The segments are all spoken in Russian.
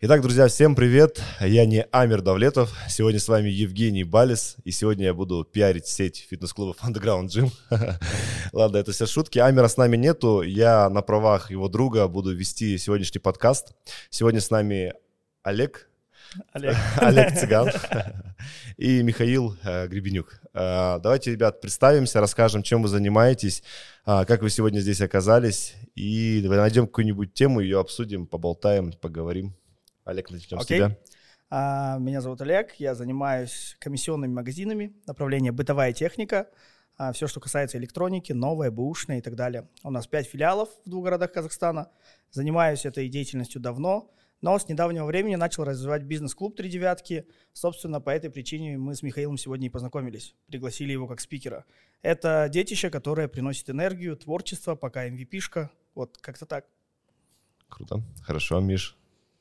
Итак, друзья, всем привет. Я не Амир Давлетов. Сегодня с вами Евгений Балис. И сегодня я буду пиарить сеть фитнес-клубов Underground Gym. Ладно, это все шутки. Амира с нами нету. Я на правах его друга буду вести сегодняшний подкаст. Сегодня с нами Олег. Олег. Олег Цыган и Михаил э, Гребенюк. Э, давайте, ребят, представимся, расскажем, чем вы занимаетесь, э, как вы сегодня здесь оказались, и найдем какую-нибудь тему, ее обсудим, поболтаем, поговорим. Олег, начнем okay. с тебя. А, меня зовут Олег, я занимаюсь комиссионными магазинами, направление бытовая техника, а, все, что касается электроники, новое, бэушное и так далее. У нас пять филиалов в двух городах Казахстана. Занимаюсь этой деятельностью давно, но с недавнего времени начал развивать бизнес-клуб «Три девятки». Собственно, по этой причине мы с Михаилом сегодня и познакомились. Пригласили его как спикера. Это детище, которое приносит энергию, творчество, пока MVP-шка. Вот как-то так. Круто. Хорошо, Миш,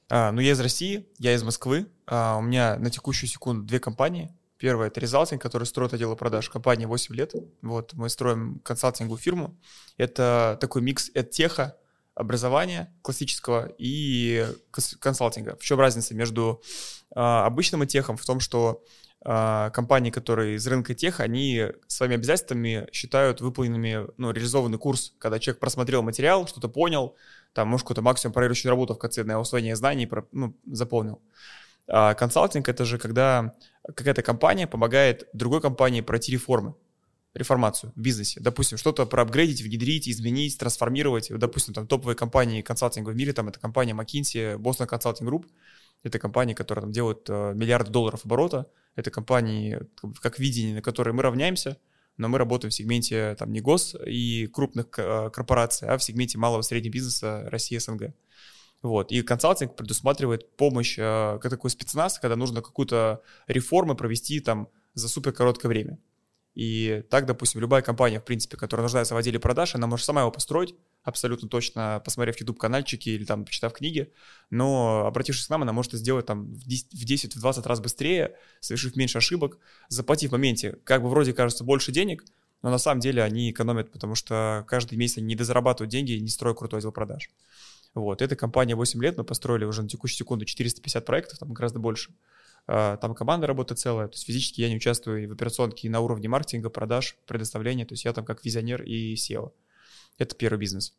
а, ну, я из России, я из Москвы. А, у меня на текущую секунду две компании. Первая — это Резалтинг, который строит отделы продаж. Компания 8 лет. Вот, мы строим консалтинговую фирму. Это такой микс теха, образования классического и консалтинга. В чем разница между а, обычным техом? В том, что а, компании, которые из рынка тех, они своими обязательствами считают выполненными, ну, реализованный курс, когда человек просмотрел материал, что-то понял, там, может, какую-то максимум проверочную работу в конце на усвоение знаний ну, заполнил. А консалтинг — это же когда какая-то компания помогает другой компании пройти реформы, реформацию в бизнесе. Допустим, что-то проапгрейдить, внедрить, изменить, трансформировать. Допустим, там топовые компании консалтинга в мире, там это компания McKinsey, Boston Consulting Group. Это компании, которые там делают э, миллиарды долларов оборота. Это компании, как видение, на которые мы равняемся — но мы работаем в сегменте там не гос и крупных э, корпораций, а в сегменте малого и среднего бизнеса России СНГ. Вот. И консалтинг предусматривает помощь, э, как такой спецназ, когда нужно какую-то реформу провести там за супер короткое время. И так, допустим, любая компания, в принципе, которая нуждается в отделе продаж, она может сама его построить, абсолютно точно, посмотрев YouTube-канальчики или там почитав книги, но обратившись к нам, она может сделать там в 10-20 раз быстрее, совершив меньше ошибок, заплатив в моменте, как бы вроде кажется, больше денег, но на самом деле они экономят, потому что каждый месяц они не дозарабатывают деньги, не строят крутой отдел продаж. Вот, эта компания 8 лет, мы построили уже на текущую секунду 450 проектов, там гораздо больше. А, там команда работает целая, то есть физически я не участвую в операционке на уровне маркетинга, продаж, предоставления, то есть я там как визионер и SEO. Это первый бизнес.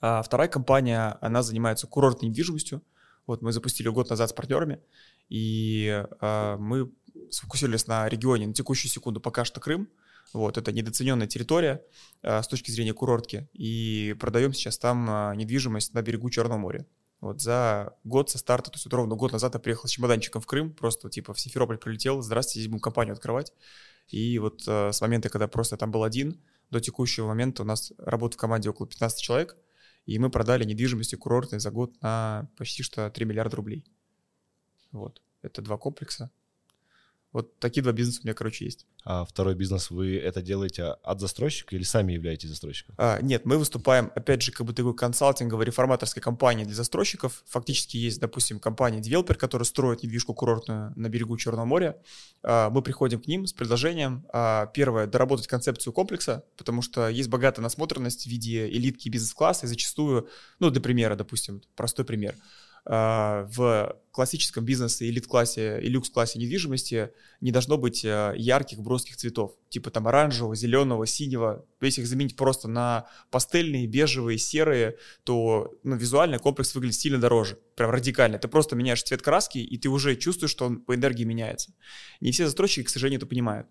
А вторая компания, она занимается курортной недвижимостью. Вот мы запустили год назад с партнерами, и а, мы сфокусировались на регионе на текущую секунду пока что Крым. Вот, это недооцененная территория а, с точки зрения курортки, и продаем сейчас там а, недвижимость на берегу Черного моря. Вот за год со старта, то есть вот ровно год назад я приехал с чемоданчиком в Крым, просто типа в Симферополь прилетел, здравствуйте, здесь будем компанию открывать. И вот э, с момента, когда просто там был один, до текущего момента у нас работает в команде около 15 человек, и мы продали недвижимости курортной за год на почти что 3 миллиарда рублей. Вот. Это два комплекса. Вот такие два бизнеса у меня, короче, есть. А второй бизнес вы это делаете от застройщика или сами являетесь застройщиком? А, нет, мы выступаем, опять же, как бы такой консалтинговой реформаторской компаннией для застройщиков. Фактически есть, допустим, компания Developer, которая строит недвижку курортную на берегу Черного моря. А, мы приходим к ним с предложением, а, первое, доработать концепцию комплекса, потому что есть богатая насмотренность в виде элитки бизнес-класса, и зачастую, ну, для примера, допустим, простой пример – в классическом бизнесе, элит-классе и люкс-классе недвижимости не должно быть а, ярких броских цветов, типа там оранжевого, зеленого, синего. Если их заменить просто на пастельные, бежевые, серые, то ну, визуально комплекс выглядит сильно дороже, прям радикально. Ты просто меняешь цвет краски, и ты уже чувствуешь, что он по энергии меняется. Не все застройщики, к сожалению, это понимают.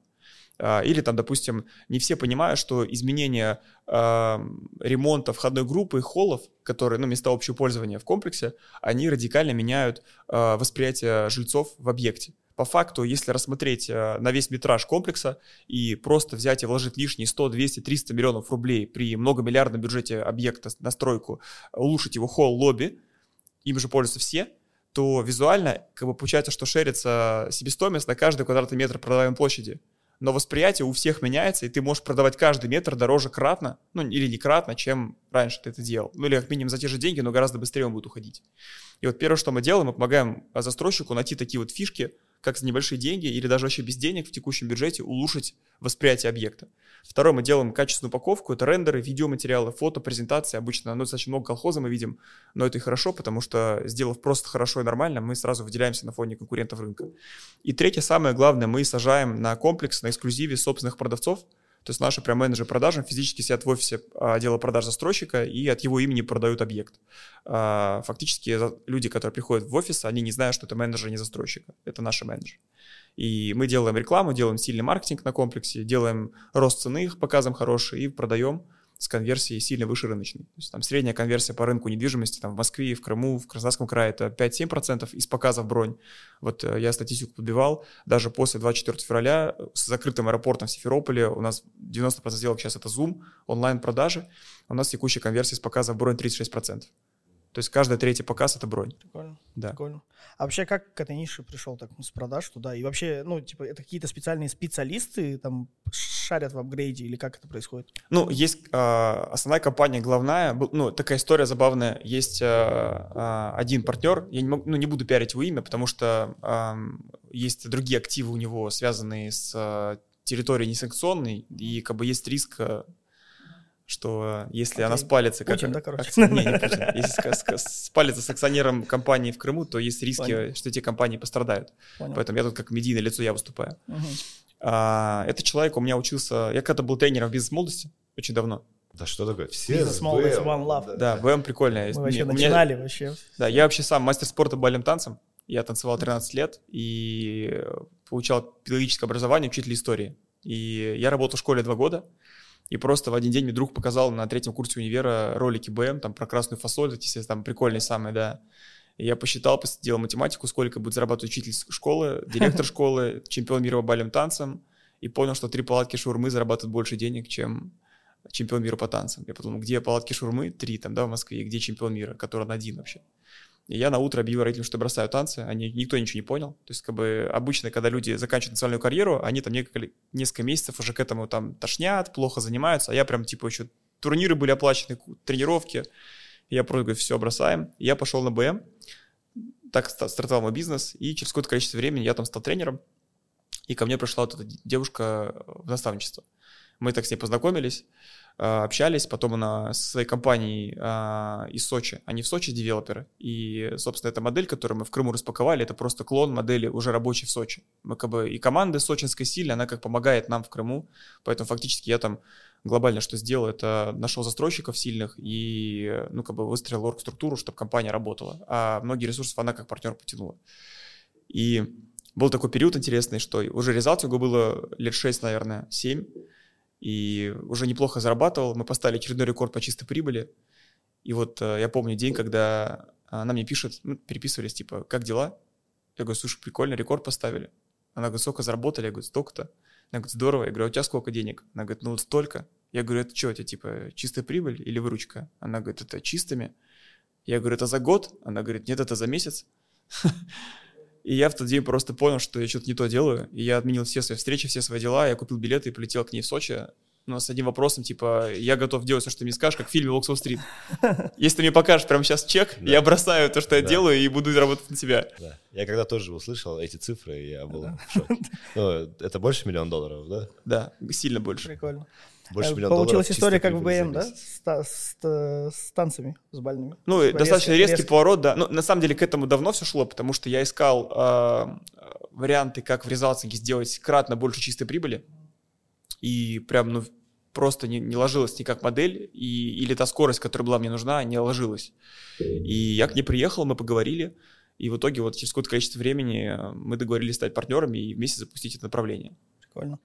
А, или там, допустим, не все понимают, что изменение э, ремонта входной группы и холлов, которые, ну, места общего пользования в комплексе, они радикально меняют э, восприятие жильцов в объекте. По факту, если рассмотреть э, на весь метраж комплекса и просто взять и вложить лишние 100, 200, 300 миллионов рублей при многомиллиардном бюджете объекта на стройку, улучшить его холл, лобби, им же пользуются все, то визуально как бы получается, что шерится себестоимость на каждый квадратный метр продаваемой площади но восприятие у всех меняется, и ты можешь продавать каждый метр дороже кратно, ну или не кратно, чем раньше ты это делал. Ну или как минимум за те же деньги, но гораздо быстрее он будет уходить. И вот первое, что мы делаем, мы помогаем застройщику найти такие вот фишки, как за небольшие деньги или даже вообще без денег в текущем бюджете улучшить восприятие объекта. Второе, мы делаем качественную упаковку, это рендеры, видеоматериалы, фото, презентации. Обычно, ну, достаточно много колхоза мы видим, но это и хорошо, потому что, сделав просто хорошо и нормально, мы сразу выделяемся на фоне конкурентов рынка. И третье, самое главное, мы сажаем на комплекс, на эксклюзиве собственных продавцов, то есть наши прям менеджеры продажи физически сидят в офисе отдела продаж застройщика и от его имени продают объект. А, фактически люди, которые приходят в офис, они не знают, что это менеджер, не застройщика. Это наши менеджеры. И мы делаем рекламу, делаем сильный маркетинг на комплексе, делаем рост цены, показываем хороший и продаем с конверсией сильно выше рыночной. То есть там средняя конверсия по рынку недвижимости там в Москве, в Крыму, в Краснодарском крае это 5-7% из показов бронь. Вот э, я статистику подбивал, даже после 24 февраля э, с закрытым аэропортом в Симферополе у нас 90% сделок сейчас это Zoom, онлайн-продажи, у нас текущая конверсия из показов бронь 36%. То есть каждый третий показ — это бронь. Прикольно. Да. Прикольно. А вообще как к этой нише пришел так с продаж туда? И вообще, ну, типа, это какие-то специальные специалисты там шарят в апгрейде или как это происходит? Ну, есть э, основная компания, главная, ну, такая история забавная. Есть э, э, один партнер, я не, могу, ну, не буду пиарить его имя, потому что э, есть другие активы у него, связанные с э, территорией несанкционной, и как бы есть риск что если okay. она спалится... Как, Путин, да, короче? Акци... Не, не Путин. Если спалится с акционером компании в Крыму, то есть риски, Понял. что эти компании пострадают. Понял. Поэтому я тут как медийное лицо, я выступаю. Угу. А, этот человек у меня учился... Я когда-то был тренером в бизнес-молодости, очень давно. Да что такое? Все Бизнес молодость, one love. Да, БМ прикольная. Мы вообще начинали вообще. Да, я вообще сам мастер спорта бальным танцем. Я танцевал 13 лет и получал педагогическое образование, учитель истории. И я работал в школе два года. И просто в один день мне друг показал на третьем курсе универа ролики БМ, там про красную фасоль, эти все там прикольные самые, да. И я посчитал, сделал математику, сколько будет зарабатывать учитель школы, директор школы, чемпион мира по бальным танцам, и понял, что три палатки шаурмы зарабатывают больше денег, чем чемпион мира по танцам. Я подумал, где палатки шаурмы? Три там, да, в Москве, и где чемпион мира, который на один вообще. И я на утро объявил родителям, что бросаю танцы, они, никто ничего не понял. То есть, как бы, обычно, когда люди заканчивают национальную карьеру, они там несколько, месяцев уже к этому там тошнят, плохо занимаются, а я прям, типа, еще турниры были оплачены, тренировки. Я просто говорю, все, бросаем. И я пошел на БМ, так стартовал мой бизнес, и через какое-то количество времени я там стал тренером, и ко мне пришла вот эта девушка в наставничество. Мы так с ней познакомились, общались, потом она со своей компанией а, из Сочи, они в Сочи девелоперы, и, собственно, эта модель, которую мы в Крыму распаковали, это просто клон модели уже рабочей в Сочи. Мы как бы, и команда сочинской сильная, она как помогает нам в Крыму, поэтому фактически я там глобально что сделал, это нашел застройщиков сильных и, ну, как бы выстроил орг-структуру, чтобы компания работала, а многие ресурсы она как партнер потянула. И был такой период интересный, что уже резалтингу было лет 6, наверное, 7, и уже неплохо зарабатывал. Мы поставили очередной рекорд по чистой прибыли. И вот э, я помню день, когда она мне пишет, ну, переписывались, типа, как дела? Я говорю, слушай, прикольно, рекорд поставили. Она говорит, сколько заработали? Я говорю, столько-то. Она говорит, здорово. Я говорю, а у тебя сколько денег? Она говорит, ну вот столько. Я говорю, это что, это типа чистая прибыль или выручка? Она говорит, это чистыми. Я говорю, это за год? Она говорит, нет, это за месяц. И я в тот день просто понял, что я что-то не то делаю. И я отменил все свои встречи, все свои дела. Я купил билеты и полетел к ней в Сочи. Но с одним вопросом, типа, я готов делать все, что ты мне скажешь, как в фильме «Волк Стрит». Если ты мне покажешь прямо сейчас чек, да. я бросаю то, что я да. делаю, и буду работать на тебя. Да. Я когда тоже услышал эти цифры, я был в шоке. Ну, это больше миллиона долларов, да? Да, сильно больше. Прикольно. Больше э, Получилась история как в БМ, да? С, с, с танцами, с бальными. Ну, резкий, достаточно резкий, резкий поворот, да. Ну, на самом деле к этому давно все шло, потому что я искал э, варианты, как в резалсинге сделать кратно больше чистой прибыли. И прям, ну, просто не, не ложилась никак модель, и, или та скорость, которая была мне нужна, не ложилась. И я к ней приехал, мы поговорили, и в итоге вот через какое-то количество времени мы договорились стать партнерами и вместе запустить это направление. Прикольно.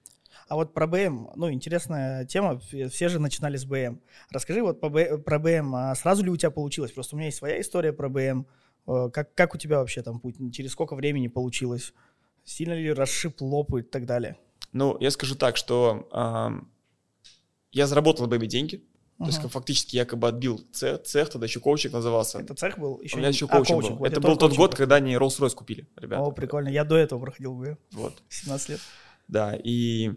А вот про БМ, ну, интересная тема, все же начинали с БМ. Расскажи вот про БМ, а сразу ли у тебя получилось? Просто у меня есть своя история про БМ. Э, как, как у тебя вообще там путь? Через сколько времени получилось? Сильно ли расшиб лоб и так далее? Ну, я скажу так, что э, я заработал на БМ деньги, uh-huh. то есть фактически я как бы отбил цех, цех, тогда еще коучинг назывался. Это цех был? Еще У меня еще а, коучинг, коучинг был. Вот это был тот год, был. когда они Rolls-Royce купили, ребята. О, прикольно. Я до этого проходил БМ. Вот. 17 лет. Да, и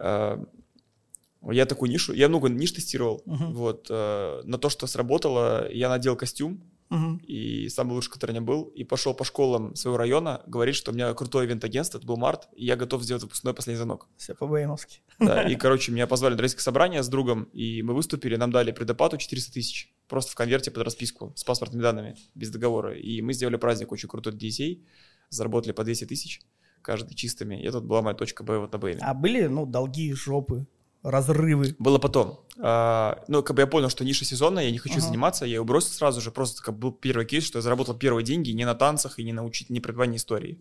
я такую нишу, я много ниш тестировал, uh-huh. вот, э, на то, что сработало, я надел костюм, Мгм. и самый лучший, который у меня был, и пошел по школам своего района, говорит, что у меня крутое ивент-агентство, это был март, и я готов сделать выпускной последний звонок. Все по-БМовски. Да, и, короче, меня позвали на родительское собрание с другом, и мы выступили, нам дали предоплату 400 тысяч, просто в конверте под расписку, с паспортными данными, без договора. И мы сделали праздник очень крутой для детей, заработали по 200 тысяч, каждый чистыми, и это была моя точка Б на БМе. А были, ну, долги, жопы, разрывы? Было потом. А, ну, как бы я понял, что ниша сезонная, я не хочу Ага. заниматься, я ее бросил сразу же. Просто как был первый кейс, что я заработал первые деньги не на танцах и не на учить, не преподавании истории.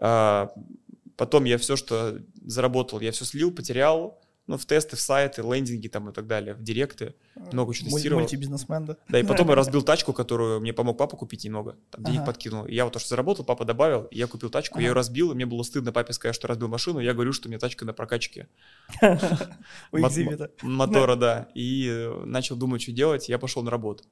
А, потом я все, что заработал, я все слил, потерял. Ну, в тесты, в сайты, лендинги там и так далее, в директы. Много чего тестировал. Мультибизнесмен, да? Да, и потом я разбил тачку, которую мне помог папа купить немного. Там денег Ага. подкинул. И я вот то, что заработал, папа добавил, и я купил тачку, я ее Ага. разбил, и мне было стыдно папе сказать, что разбил машину. Я говорю, что у меня тачка на прокачке. У мотора, да. И э, начал думать, что делать, я пошел на работу.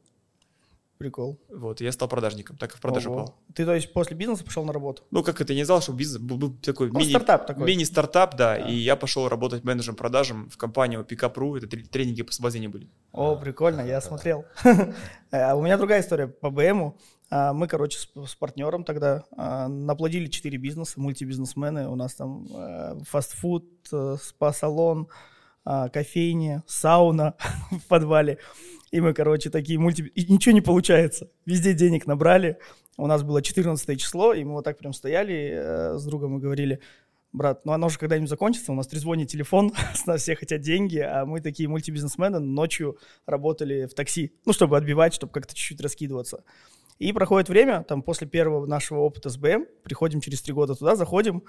Прикол. Вот, я стал продажником, так и в продажу Ого. попал. Ты, то есть, после бизнеса пошел на работу? Ну, как это, не знал, что бизнес был, был такой Ну, мини, стартап такой. мини-стартап, да, Да. и я пошел работать менеджером продажам в компанию Pickup.ru, это тре- тренинги по освобождению были. О, прикольно, я смотрел. А У меня другая история по БМу. А, Мы, короче, с, с партнером тогда а, наплодили 4 бизнеса, мультибизнесмены. У нас там э, фастфуд, э, спа-салон, а, кофейня, сауна в подвале. И мы, короче, такие мульти... И ничего не получается. Везде денег набрали. У нас было 14 число, и мы вот так прям стояли э, с другом и говорили, брат, ну оно же когда-нибудь закончится, у нас трезвонит телефон, с нас все хотят деньги, а мы такие мультибизнесмены ночью работали в такси, ну, чтобы отбивать, чтобы как-то чуть-чуть раскидываться. И проходит время, там, после первого нашего опыта с БМ, приходим через три года туда, заходим,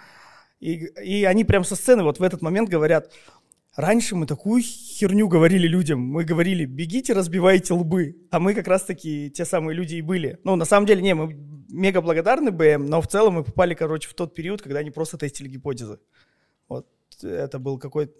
и, и они прям со сцены вот в этот момент говорят, раньше мы такую херню говорили людям, мы говорили, бегите, разбивайте лбы, а мы как раз-таки те самые люди и были. Ну, на самом деле, не, мы мега благодарны БМ, но в целом мы попали, короче, в тот период, когда они просто тестили гипотезы. Вот это был какой-то,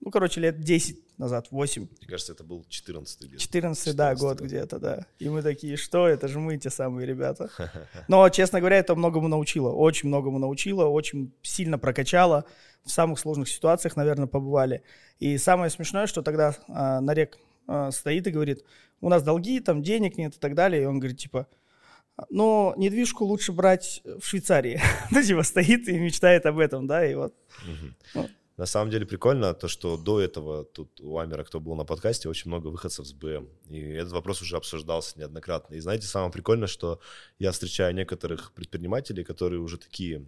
ну, короче, лет 10 назад, 8. Мне кажется, это был 14 где-то. 14, да, 14, год да. где-то, да. И мы такие, что, это же мы те самые ребята. Но, честно говоря, это многому научило, очень многому научило, очень сильно прокачало. В самых сложных ситуациях, наверное, побывали. И самое смешное, что тогда а, Нарек а, стоит и говорит, у нас долги, там денег нет и так далее. И он говорит, типа, но недвижку лучше брать в Швейцарии. Ну, типа, стоит и мечтает об этом, да, и вот. Ну. На самом деле прикольно то, что до этого тут у Амера, кто был на подкасте, очень много выходцев с БМ. И этот вопрос уже обсуждался неоднократно. И знаете, самое прикольное, что я встречаю некоторых предпринимателей, которые уже такие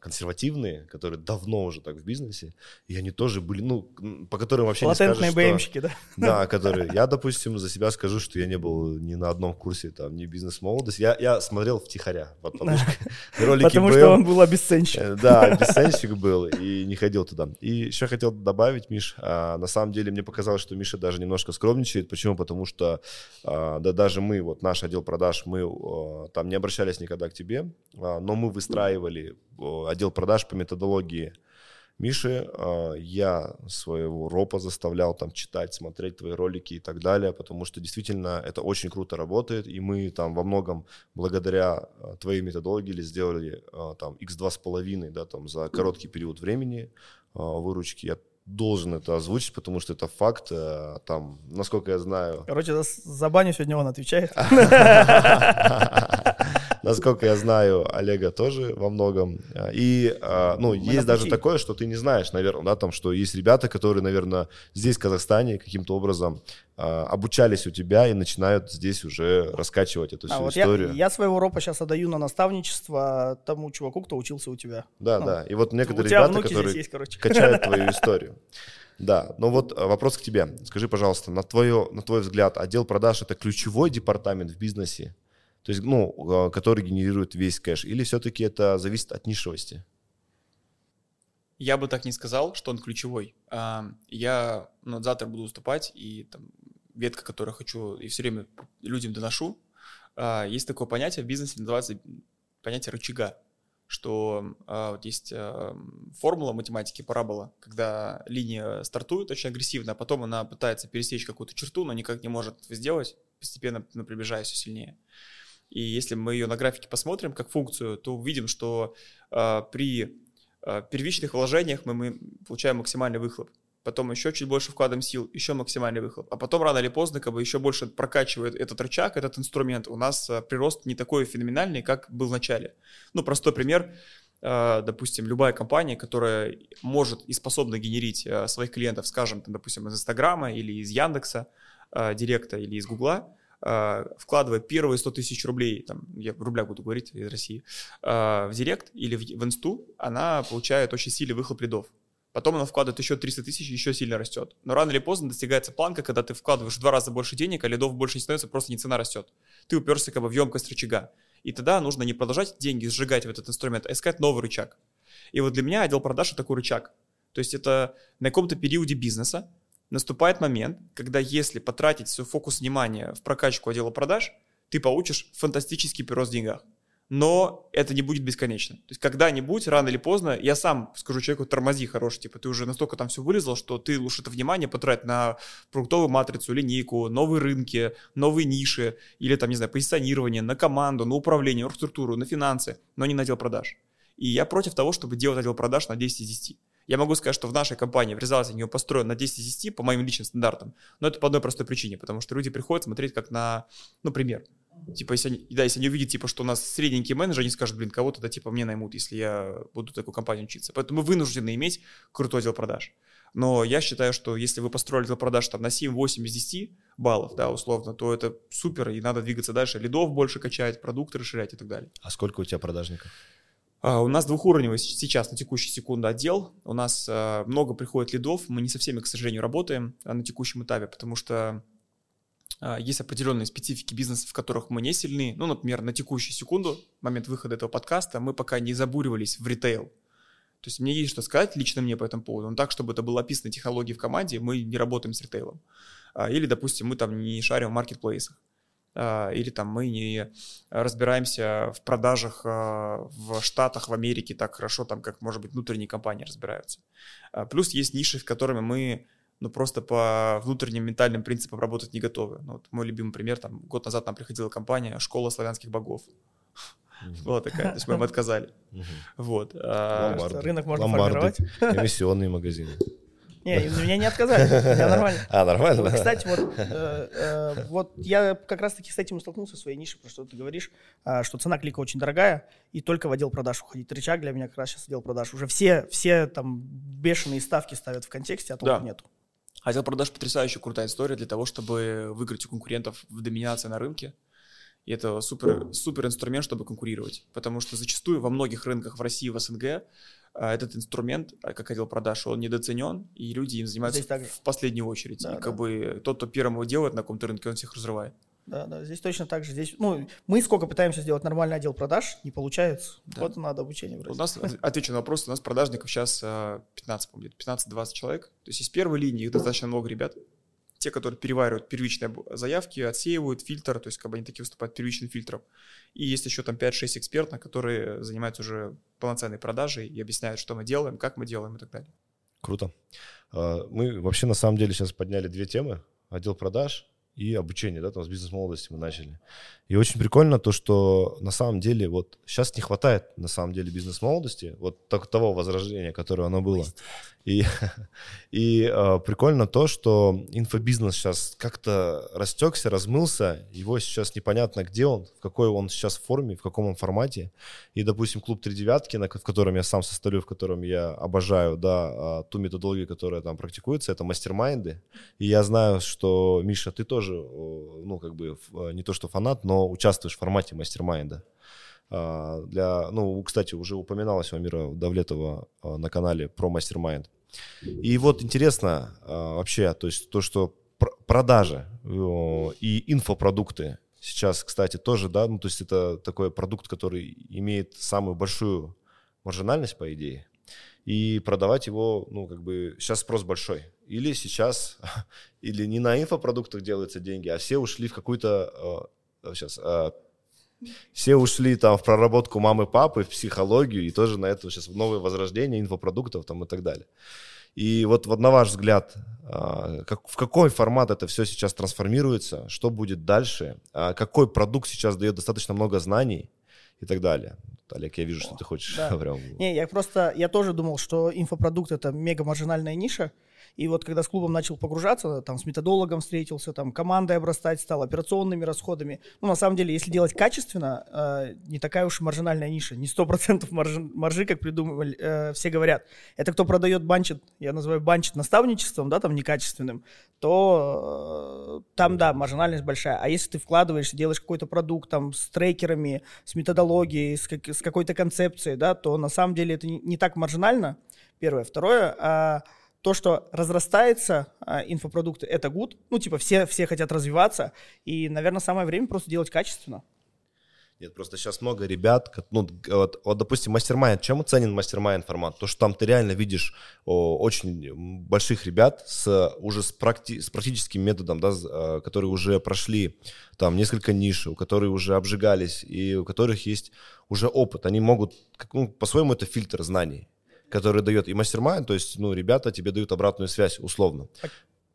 консервативные, которые давно уже так в бизнесе, и они тоже были, ну, по которым вообще не Латентные скажешь, что... БМщики, да? Да, которые... Я, допустим, за себя скажу, что я не был ни на одном курсе там, ни бизнес-молодость. Я, я смотрел втихаря под подушкой. Ролики Потому что он был обесценщик. Э, Да, бесценщик был и не ходил туда. И еще хотел добавить, Миш, а, на самом деле мне показалось, что Миша даже немножко скромничает. Почему? Потому что а, да даже мы, вот наш отдел продаж, мы а, там не обращались никогда к тебе, а, но мы выстраивали а, отдел продаж по методологии Миши. А, Я своего ропа заставлял там читать, смотреть твои ролики и так далее, потому что действительно это очень круто работает, и мы там во многом благодаря а, твоей методологии сделали там x2,5 да, там за короткий период времени выручки. Я должен это озвучить, потому что это факт. Там, насколько я знаю, Короче, за, за баню сегодня он отвечает. Насколько я знаю, Олега тоже во многом. А, И, а, ну, на есть даже такое, что ты не знаешь, наверное, да, там, что есть ребята, которые, наверное, здесь, в Казахстане, каким-то образом а, обучались у тебя и начинают здесь уже раскачивать эту всю А вот я, историю. я своего ропа сейчас отдаю на наставничество тому чуваку, кто учился у тебя. Да, ну, да. И вот некоторые ребята, которые есть, короче. качают твою историю. Да, ну вот вопрос к тебе. Скажи, пожалуйста, на, твое, на твой взгляд, отдел продаж это ключевой департамент в бизнесе? То есть, ну, а, который генерирует весь кэш? Или все-таки это зависит от нишевости? Я бы так не сказал, что он ключевой. А, Я ну, завтра буду выступать, и там ветка, которую хочу и все время людям доношу, а, есть такое понятие в бизнесе, называется понятие рычага, что вот есть формула математики парабола, когда линия стартует очень агрессивно, а потом она пытается пересечь какую-то черту, но никак не может это сделать, постепенно ну, приближаясь все сильнее. И если мы ее на графике посмотрим как функцию, то увидим, что а, при а, первичных вложениях мы, мы получаем максимальный выхлоп. потом еще чуть больше вкладом сил, еще максимальный выхлоп, а потом рано или поздно как бы еще больше прокачивает этот рычаг, этот инструмент, у нас э, прирост не такой феноменальный, как был в начале. Ну, простой пример, э, допустим, любая компания, которая может и способна генерить э, своих клиентов, скажем, там, допустим, из Инстаграма или из Яндекса, Директа или из Гугла, вкладывая первые 100 тысяч рублей, там, я в рублях буду говорить из России, в Директ или в Инсту, она получает очень сильный выхлоп лидов. Потом она вкладывает еще 300 тысяч, еще сильно растет. Но рано или поздно достигается планка, когда ты вкладываешь в два раза больше денег, а лидов больше не становится, просто не цена растет. Ты уперся как бы в емкость рычага. И тогда нужно не продолжать деньги сжигать в этот инструмент, а искать новый рычаг. И вот для меня отдел продаж это такой рычаг. То есть это на каком-то периоде бизнеса наступает момент, когда если потратить свой фокус внимания в прокачку отдела продаж, ты получишь фантастический прирост в деньгах но это не будет бесконечно. То есть когда-нибудь, рано или поздно, я сам скажу человеку, тормози хороший, типа ты уже настолько там все вылезал, что ты лучше это внимание потратить на продуктовую матрицу, линейку, новые рынки, новые ниши, или там, не знаю, позиционирование, на команду, на управление, на структуру, на финансы, но не на отдел продаж. И я против того, чтобы делать отдел продаж на 10 из 10. Я могу сказать, что в нашей компании в результате построен на 10 из 10 по моим личным стандартам, но это по одной простой причине, потому что люди приходят смотреть как на, ну, пример. Типа, если они, да, если они увидят, типа, что у нас средненький менеджер, они скажут, блин, кого-то, да, типа, мне наймут, если я буду такую компанию учиться. Поэтому мы вынуждены иметь крутой отдел продаж. Но я считаю, что если вы построили отдел продаж там на 7-8 из 10 баллов, да, условно, то это супер, и надо двигаться дальше, лидов больше качать, продукты расширять и так далее. А сколько у тебя продажников? А, у нас двухуровневый сейчас на текущую секунду отдел. У нас а, много приходит лидов. Мы не со всеми, к сожалению, работаем а, на текущем этапе, потому что есть определенные специфики бизнеса, в которых мы не сильны. Ну, например, на текущую секунду, момент выхода этого подкаста, мы пока не забуривались в ритейл. То есть мне есть что сказать лично мне по этому поводу. Но так, чтобы это было описано технологии в команде, мы не работаем с ритейлом. Или, допустим, мы там не шарим в маркетплейсах. А, или там мы не разбираемся в продажах в Штатах, в Америке так хорошо, там, как, может быть, внутренние компании разбираются. Плюс есть ниши, в которыми мы но просто по внутренним ментальным принципам работать не готовы. Ну, вот мой любимый пример, там, год назад нам приходила компания «Школа славянских богов». Была такая, то есть мы им отказали. Вот. А, рынок можно формировать. Эмиссионные магазины. Не, меня не отказали, я нормально. А, нормально? Кстати, вот, э, э, вот я как раз-таки с этим столкнулся в своей нише, потому что ты говоришь, а, что цена клика очень дорогая, и только в отдел продаж уходить. Рычаг для меня как раз сейчас отдел продаж. Уже все, все там бешеные ставки ставят в контексте, а толку да. нету. Отдел продаж потрясающе крутая история для того, чтобы выиграть у конкурентов в доминации на рынке. И это супер, супер инструмент, чтобы конкурировать. Потому что зачастую во многих рынках в России, в СНГ, этот инструмент, а, как отдел продаж, он недооценен, и люди им занимаются в последнюю очередь. Да, и как да. бы тот, кто первым его делает на каком-то рынке, он всех разрывает. Да, да, здесь точно так же. Здесь, ну, мы сколько пытаемся сделать нормальный отдел продаж, не получается. Да. Вот надо обучение брать. У нас, отвечу на вопрос, у нас продажников сейчас 15, по 15-20 человек. То есть из первой линии их достаточно много ребят. Те, которые переваривают первичные заявки, отсеивают фильтр, то есть как бы они такие выступают первичным фильтром. И есть еще там 5-6 экспертов, которые занимаются уже полноценной продажей и объясняют, что мы делаем, как мы делаем и так далее. Круто. А, мы вообще на самом деле сейчас подняли две темы. Отдел продаж и обучение, да, там с бизнес-молодости мы начали. И очень прикольно то, что на самом деле вот сейчас не хватает на самом деле бизнес-молодости, вот так, того возрождения, которое оно было. И, и э, прикольно то, что инфобизнес сейчас как-то растекся, размылся, его сейчас непонятно, где он, в какой он сейчас форме, в каком он формате. И, допустим, клуб «Три девятки», на, в котором я сам состою, в котором я обожаю, да, а, ту методологию, которая там практикуется, это мастер-майнды. И я знаю, что, Миша, ты тоже, ну, как бы, не то что фанат, но участвуешь в формате мастер-майнда. А, для, ну, кстати, уже упоминалось у Амира Давлетова а, на канале про мастер-майнд. И вот интересно а, вообще, то есть то, что продажи и инфопродукты сейчас, кстати, тоже, да, ну, то есть это такой продукт, который имеет самую большую маржинальность, по идее, и продавать его, ну, как бы, сейчас спрос большой. Или сейчас, или не на инфопродуктах делаются деньги, а все ушли в какую-то, сейчас, все ушли там в проработку мамы, папы, в психологию, и тоже на это сейчас новое возрождение инфопродуктов там и так далее. И вот, вот на ваш взгляд, а, как, в какой формат это все сейчас трансформируется, что будет дальше, а какой продукт сейчас дает достаточно много знаний и так далее. Олег, я вижу, что ты хочешь да. прям... Не, я просто, я тоже думал, что инфопродукт это мега маржинальная ниша, И вот когда с клубом начал погружаться, там с методологом встретился, там командой обрастать стал, операционными расходами. Ну, на самом деле, если делать качественно, э, не такая уж маржинальная ниша, не 100% маржи, маржи, как придумывали, э, все говорят. Это кто продает банчит, я называю банчит наставничеством, да, там некачественным, то э, там, да, маржинальность большая. А если ты вкладываешь, делаешь какой-то продукт там с трекерами, с методологией, с, как, с какой-то концепцией, да, то на самом деле это не, не так маржинально, первое. Второе, а, то, что разрастается а, инфопродукты, это good. Ну, типа, все, все хотят развиваться. И, наверное, самое время просто делать качественно. Нет, просто сейчас много ребят, ну, вот, вот допустим, мастер чем ценен мастер формат? То, что там ты реально видишь о, очень больших ребят с уже с, практи, с практическим методом, да, а, которые уже прошли там несколько ниш, у которых уже обжигались, и у которых есть уже опыт. Они могут, как, ну, по-своему, это фильтр знаний который дает и мастер то есть, ну, ребята тебе дают обратную связь, условно.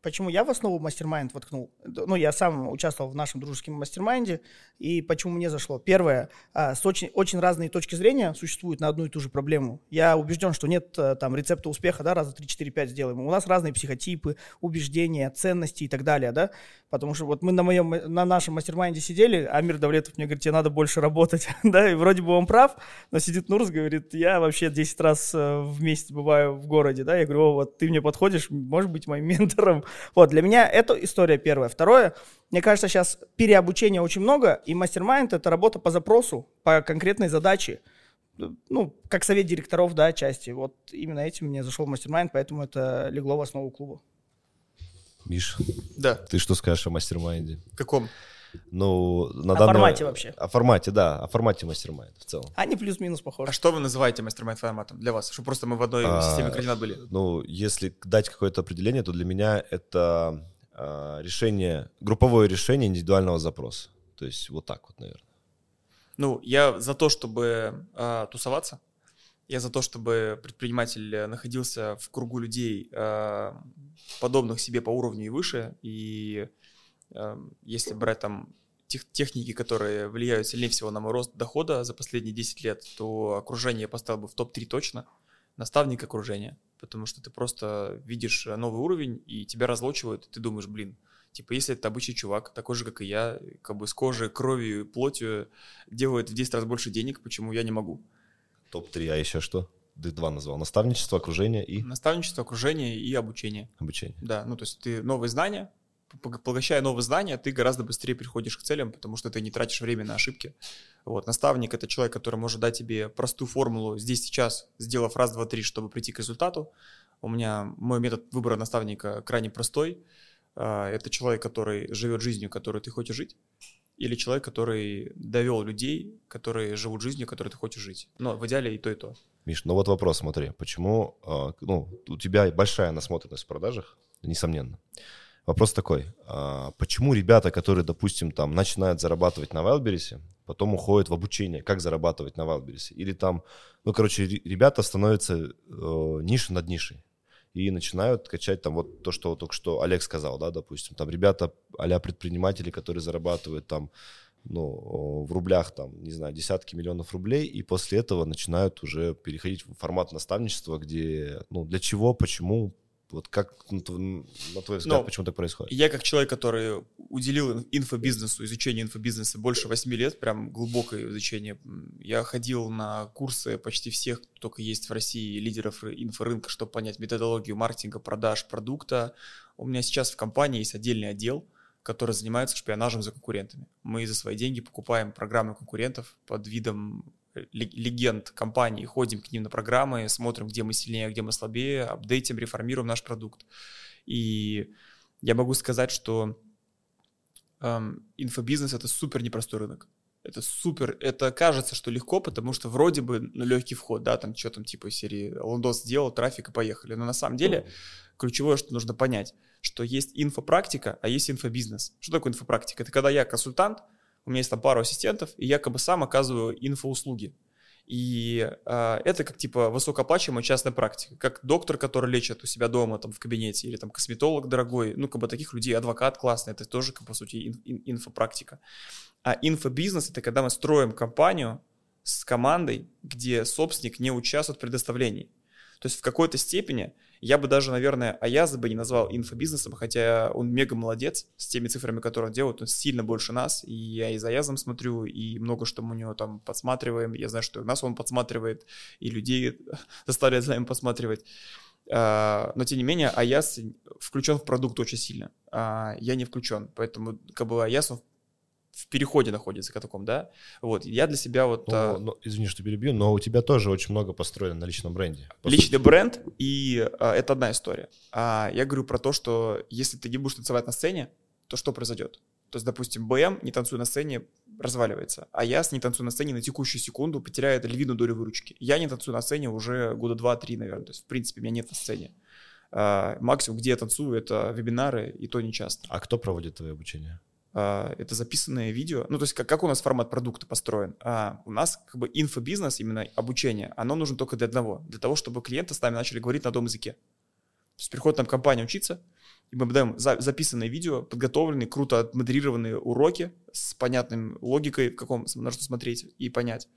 Почему я в основу mastermind воткнул? Ну, я сам участвовал в нашем дружеском mastermind е, и почему мне зашло? Первое, а, с очень, очень разные точки зрения существуют на одну и ту же проблему. Я убежден, что нет э, там рецепта успеха, да, раза 3, 4, 5 сделаем. У нас разные психотипы, убеждения, ценности и так далее, да, потому что вот мы на моем, на нашем mastermind е сидели, Амир Давлетов мне говорит, тебе надо больше работать, да, и вроде бы он прав, но сидит Нурс, говорит, я вообще 10 раз э, в месяц бываю в городе, да, я говорю, о, вот ты мне подходишь, можешь быть моим ментором, вот, для меня это история первая. Второе, мне кажется, сейчас переобучения очень много, и мастер-майнд — это работа по запросу, по конкретной задаче. Ну, как совет директоров, да, части. Вот именно этим мне зашел мастер-майнд, поэтому это легло в основу клуба. Миш, да. ты что скажешь о мастер-майнде? Каком? Ну, на о данный... формате вообще. О формате, да, о формате мастер-майнд в целом. Они плюс-минус похожи. А что вы называете мастер-майнд форматом для вас? Чтобы просто мы в одной а, системе координат были. Ну, если дать какое-то определение, то для меня это а, решение, групповое решение индивидуального запроса. То есть вот так вот, наверное. Ну, я за то, чтобы а, тусоваться. Я за то, чтобы предприниматель находился в кругу людей, а, подобных себе по уровню и выше, и если брать там тех, техники, которые влияют сильнее всего на мой рост дохода за последние 10 лет, то окружение я поставил бы в топ-3 точно. Наставник окружения, потому что ты просто видишь новый уровень, и тебя разлочивают, и ты думаешь, блин, типа, если это обычный чувак, такой же, как и я, как бы с кожей, кровью, плотью, делает в 10 раз больше денег, почему я не могу? Топ-3, а еще что? Ты два назвал. Наставничество, окружение и... Наставничество, окружение и обучение. Обучение. Да, ну то есть ты новые знания, поглощая новые знания, ты гораздо быстрее приходишь к целям, потому что ты не тратишь время на ошибки. Вот. Наставник — это человек, который может дать тебе простую формулу здесь, сейчас, сделав раз, два, три, чтобы прийти к результату. У меня мой метод выбора наставника крайне простой. А, это человек, который живет жизнью, которую ты хочешь жить, или человек, который довел людей, которые живут жизнью, которой ты хочешь жить. Но в идеале и то, и то. Миш, ну вот вопрос, смотри, почему, а, ну, у тебя большая насмотренность в продажах, несомненно. Вопрос такой, а почему ребята, которые, допустим, там начинают зарабатывать на Wildberries, потом уходят в обучение, как зарабатывать на Wildberries, или там, ну, короче, ребята становятся э, нишей над нишей и начинают качать там вот то, что только что Олег сказал, да, допустим, там ребята а предприниматели, которые зарабатывают там, ну, в рублях, там, не знаю, десятки миллионов рублей, и после этого начинают уже переходить в формат наставничества, где, ну, для чего, почему, вот как, на твой взгляд, Но ну, почему так происходит? Я как человек, который уделил инфобизнесу, изучению инфобизнеса больше 8 лет, прям глубокое изучение. Я ходил на курсы почти всех, кто только есть в России, лидеров инфорынка, чтобы понять методологию маркетинга, продаж продукта. У меня сейчас в компании есть отдельный отдел, который занимается шпионажем за конкурентами. Мы за свои деньги покупаем программы конкурентов под видом легенд компании, ходим к ним на программы, смотрим, где мы сильнее, где мы слабее, апдейтим, реформируем наш продукт. И я могу сказать, что эм, инфобизнес это супер непростой рынок. Это супер, это кажется, что легко, потому что вроде бы ну, легкий вход, да, там что там типа серии Лондос сделал, трафик и поехали. Но на самом деле ключевое, что нужно понять, что есть инфопрактика, а есть инфобизнес. Что такое инфопрактика? Это когда я консультант, у меня есть там пару ассистентов, и якобы сам оказываю инфоуслуги. И э, это как типа высокооплачиваемая частная практика, как доктор, который лечит у себя дома там в кабинете, или там косметолог дорогой, ну как бы таких людей, адвокат классный, это тоже как по сути ин, ин, инфопрактика. А инфобизнес это когда мы строим компанию с командой, где собственник не участвует в предоставлении. То есть в какой-то степени Я бы даже, наверное, Аяза бы не назвал инфобизнесом, хотя он мега молодец с теми цифрами, которые он делает, он сильно больше нас, и я и за Аязом смотрю, и много что мы у него там подсматриваем, я знаю, что нас он подсматривает, и людей заставляет за ним подсматривать. А, но тем не менее, Аяс включен в продукт очень сильно. А я не включен, поэтому как бы Аяс в переходе находится к такому, да. Вот, я для себя вот... Ну, а... ну, извини, что перебью, но у тебя тоже очень много построено на личном бренде. Личный сути. бренд, и а, это одна история. А я говорю про то, что если ты не будешь танцевать на сцене, то что произойдет? То есть, допустим, БМ, не танцуя на сцене, разваливается, а я с не танцую на сцене на текущую секунду потеряет львиную долю выручки. Я не танцую на сцене уже года два-три, наверное. То есть, в принципе, меня нет на сцене. А, максимум, где я танцую, это вебинары, и то не часто. А кто проводит твое обучение? А, это записанное видео. Ну, то есть, как, как у нас формат продукта построен? А, у нас как бы инфобизнес, именно обучение, оно нужно только для одного. Для того, чтобы клиенты с нами начали говорить на одном языке. То есть приходит нам компания учиться, и мы даем за, записанное видео, подготовленные, круто отмодерированные уроки с понятной логикой, в каком нужно смотреть и понять.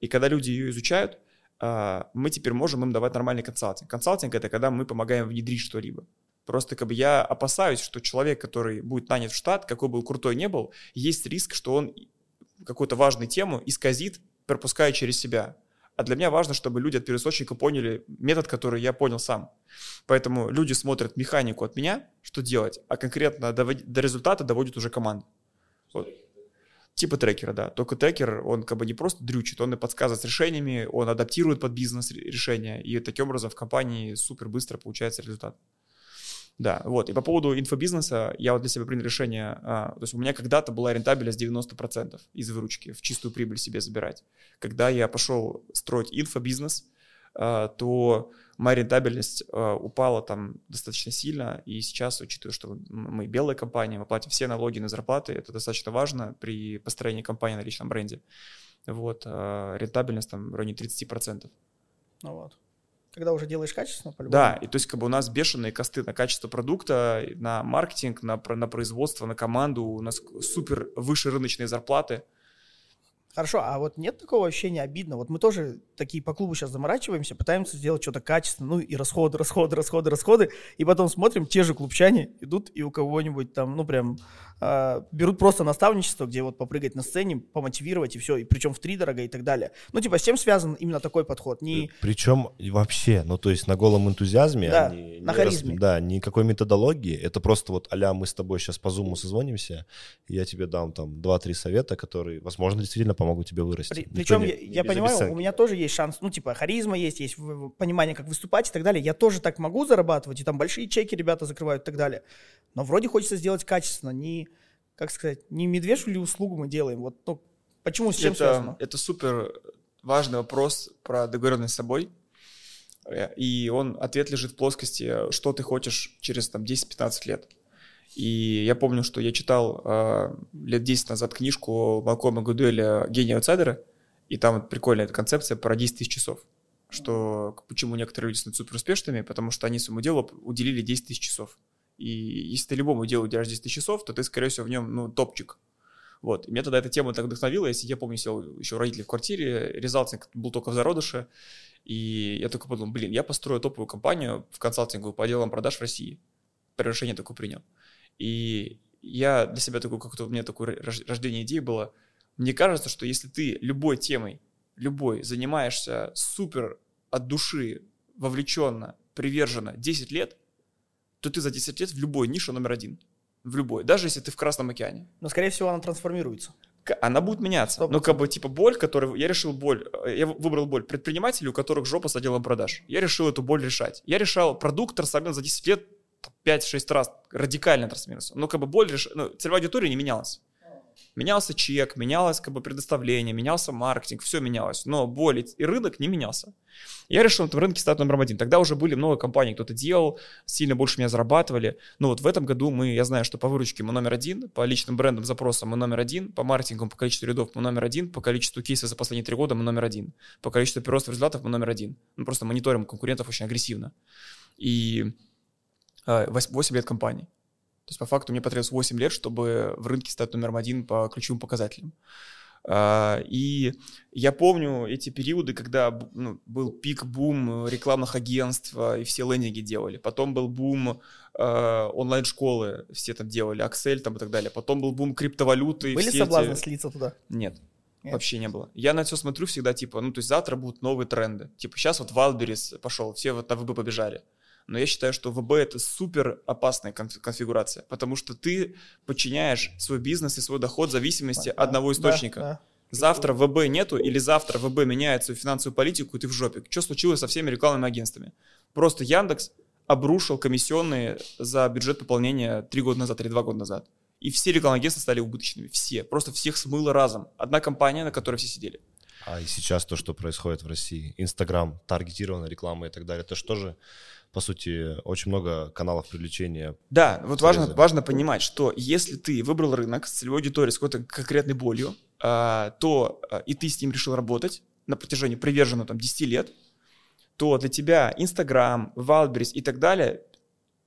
И когда люди ее изучают, а, мы теперь можем им давать нормальный консалтинг. Консалтинг — это когда мы помогаем внедрить что-либо. Просто как бы я опасаюсь, что человек, который будет нанят в штат, какой бы крутой не был, есть риск, что он какую-то важную тему исказит, пропуская через себя. А для меня важно, чтобы люди от первоисточника поняли метод, который я понял сам. Поэтому люди смотрят механику от меня, что делать, а конкретно до, до результата доводит уже команда. Вот. Типа трекера, да. Только трекер, он как бы не просто дрючит, он и подсказывает с решениями, он адаптирует под бизнес решения, и таким образом в компании супер быстро получается результат. Да, вот. И по поводу инфобизнеса я вот для себя принял решение, а, то есть у меня когда-то была рентабельность 90% из выручки, в чистую прибыль себе забирать. Когда я пошел строить инфобизнес, а, то моя рентабельность а, упала там достаточно сильно, и сейчас, учитывая, что мы белая компания, мы платим все налоги на зарплаты, это достаточно важно при построении компании на личном бренде. Вот, а, рентабельность там в районе 30%. Ну вот когда уже делаешь качественно, по-любому. Да, и то есть как бы у нас бешеные косты на качество продукта, на маркетинг, на, на производство, на команду, у нас супер выше рыночные зарплаты. Хорошо, а вот нет такого ощущения обидно? Вот мы тоже такие по клубу сейчас заморачиваемся, пытаемся сделать что-то качественно, ну и расходы, расходы, расходы, расходы, и потом смотрим, те же клубчане идут и у кого-нибудь там, ну прям э, берут просто наставничество, где вот попрыгать на сцене, помотивировать и все, и причем в три дорого и так далее. Ну типа с чем связан именно такой подход? Не... Причем вообще, ну то есть на голом энтузиазме, да, не, на не харизме. Рас, да, никакой методологии, это просто вот а мы с тобой сейчас по зуму созвонимся, я тебе дам там 2-3 совета, которые, возможно, действительно помогут тебе вырасти. При, причем не, я, я понимаю, у меня тоже есть шанс, ну типа харизма есть, есть понимание, как выступать и так далее. Я тоже так могу зарабатывать, и там большие чеки ребята закрывают и так далее. Но вроде хочется сделать качественно, не как сказать, не медвежью ли услугу мы делаем? Вот ну, почему, с чем это, связано? Это супер важный вопрос про договоренность с собой. И он, ответ лежит в плоскости, что ты хочешь через там 10-15 лет. И я помню, что я читал э, лет 10 назад книжку Малкома Гудуэля «Гений аутсайдера», и там вот прикольная эта концепция про 10 тысяч часов. Что почему некоторые люди становятся супер успешными, потому что они своему делу уделили 10 тысяч часов. И если ты любому делу уделяешь 10 тысяч часов, то ты, скорее всего, в нем, ну, топчик. Вот. И меня тогда эта тема так вдохновила. Если я помню, сел еще родители в квартире, резалтинг был только в зародыше, и я только подумал, блин, я построю топовую компанию в консалтингу по делам продаж в России. Решение такое принял. И я для себя такой, как-то у меня такое рождение идеи было. Мне кажется, что если ты любой темой, любой, занимаешься супер от души, вовлеченно, приверженно 10 лет, то ты за 10 лет в любой нише номер один. В любой. Даже если ты в Красном океане. Но, скорее всего, она трансформируется. Она будет меняться. 100%. Ну, как бы, типа, боль, которую... Я решил боль... Э, я выбрал боль предпринимателей, у которых жопа с отделом продаж. Я решил эту боль решать. Я решал продукт трансформировал за 10 лет 5-6 раз радикально трансформировался. Но, как бы, боль... Реш... Ну, целевая аудитория не менялась. Менялся чек, менялось как бы предоставление, менялся маркетинг, все менялось. Но боль и рынок не менялся. Я решил на этом рынке стать номером один. Тогда уже были много компаний, кто-то делал, сильно больше меня зарабатывали. Но вот в этом году мы, я знаю, что по выручке мы номер один, по личным брендам, запросам мы номер один, по маркетингу, по количеству рядов мы номер один, по количеству кейсов за последние три года мы номер один, по количеству прироста результатов мы номер один. Мы просто мониторим конкурентов очень агрессивно. И 8 а, лет компании. То есть, по факту, мне потребовалось 8 лет, чтобы в рынке стать номером один по ключевым показателям. А, и я помню эти периоды, когда ну, был пик-бум рекламных агентств, и все лендинги делали. Потом был бум э, онлайн-школы, все там делали, Axel там и так далее. Потом был бум криптовалюты. Были соблазны эти... слиться туда? Нет. Нет. Вообще не было. Я на все смотрю всегда, типа, ну, то есть завтра будут новые тренды. Типа, сейчас вот Wildberries пошел, все вот на ВБ побежали. Но я считаю, что ВБ это супер опасная конфигурация, потому что ты подчиняешь свой бизнес и свой доход в зависимости да, одного источника. Да, да. Завтра ВБ нету или завтра ВБ меняет свою финансовую политику, и ты в жопе. Что случилось со всеми рекламными агентствами? Просто Яндекс обрушил комиссионные за бюджет пополнения три года назад или два года назад. И все рекламные агентства стали убыточными. Все. Просто всех смыло разом. Одна компания, на которой все сидели. А и сейчас то, что происходит в России, Инстаграм, таргетированная реклама и так далее, это же тоже, по сути, очень много каналов привлечения. Да, вот важно, важно понимать, что если ты выбрал рынок с целевой аудиторией, с какой-то конкретной болью, а, то а, и ты с ним решил работать на протяжении приверженного там 10 лет, то для тебя Инстаграм, Wildberries и так далее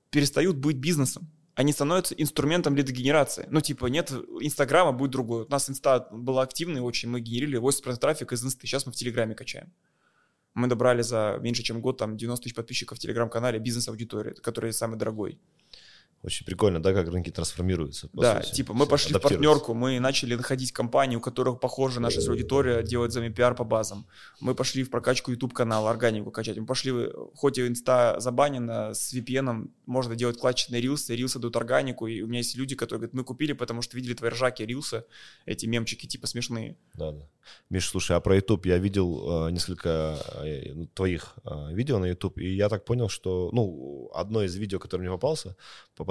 перестают быть бизнесом они становятся инструментом лидогенерации. Ну, типа, нет Инстаграма, будет другой. У нас Инста была активной очень, мы генерили 80% трафика из Инсты, сейчас мы в Телеграме качаем. Мы добрали за меньше, чем год там 90 тысяч подписчиков в Телеграм-канале бизнес-аудитории, который самый дорогой. Очень прикольно, да, как рынки трансформируются. Да, сути. типа мы пошли в партнерку, мы начали находить компании, у которых похожа наша аудитория, делать за пиар по базам. Мы пошли в прокачку YouTube канала, органику качать. Мы пошли, хоть и инста забанена, с VPN можно делать клатчные рилсы, рилсы дают органику, и у меня есть люди, которые говорят, мы купили, потому что видели твои ржаки рилсы, эти мемчики типа смешные. Да, да. Миш, слушай, а про YouTube я видел э, несколько э, ну, твоих э, видео на YouTube, и я так понял, что, ну, одно из видео, которое мне попался,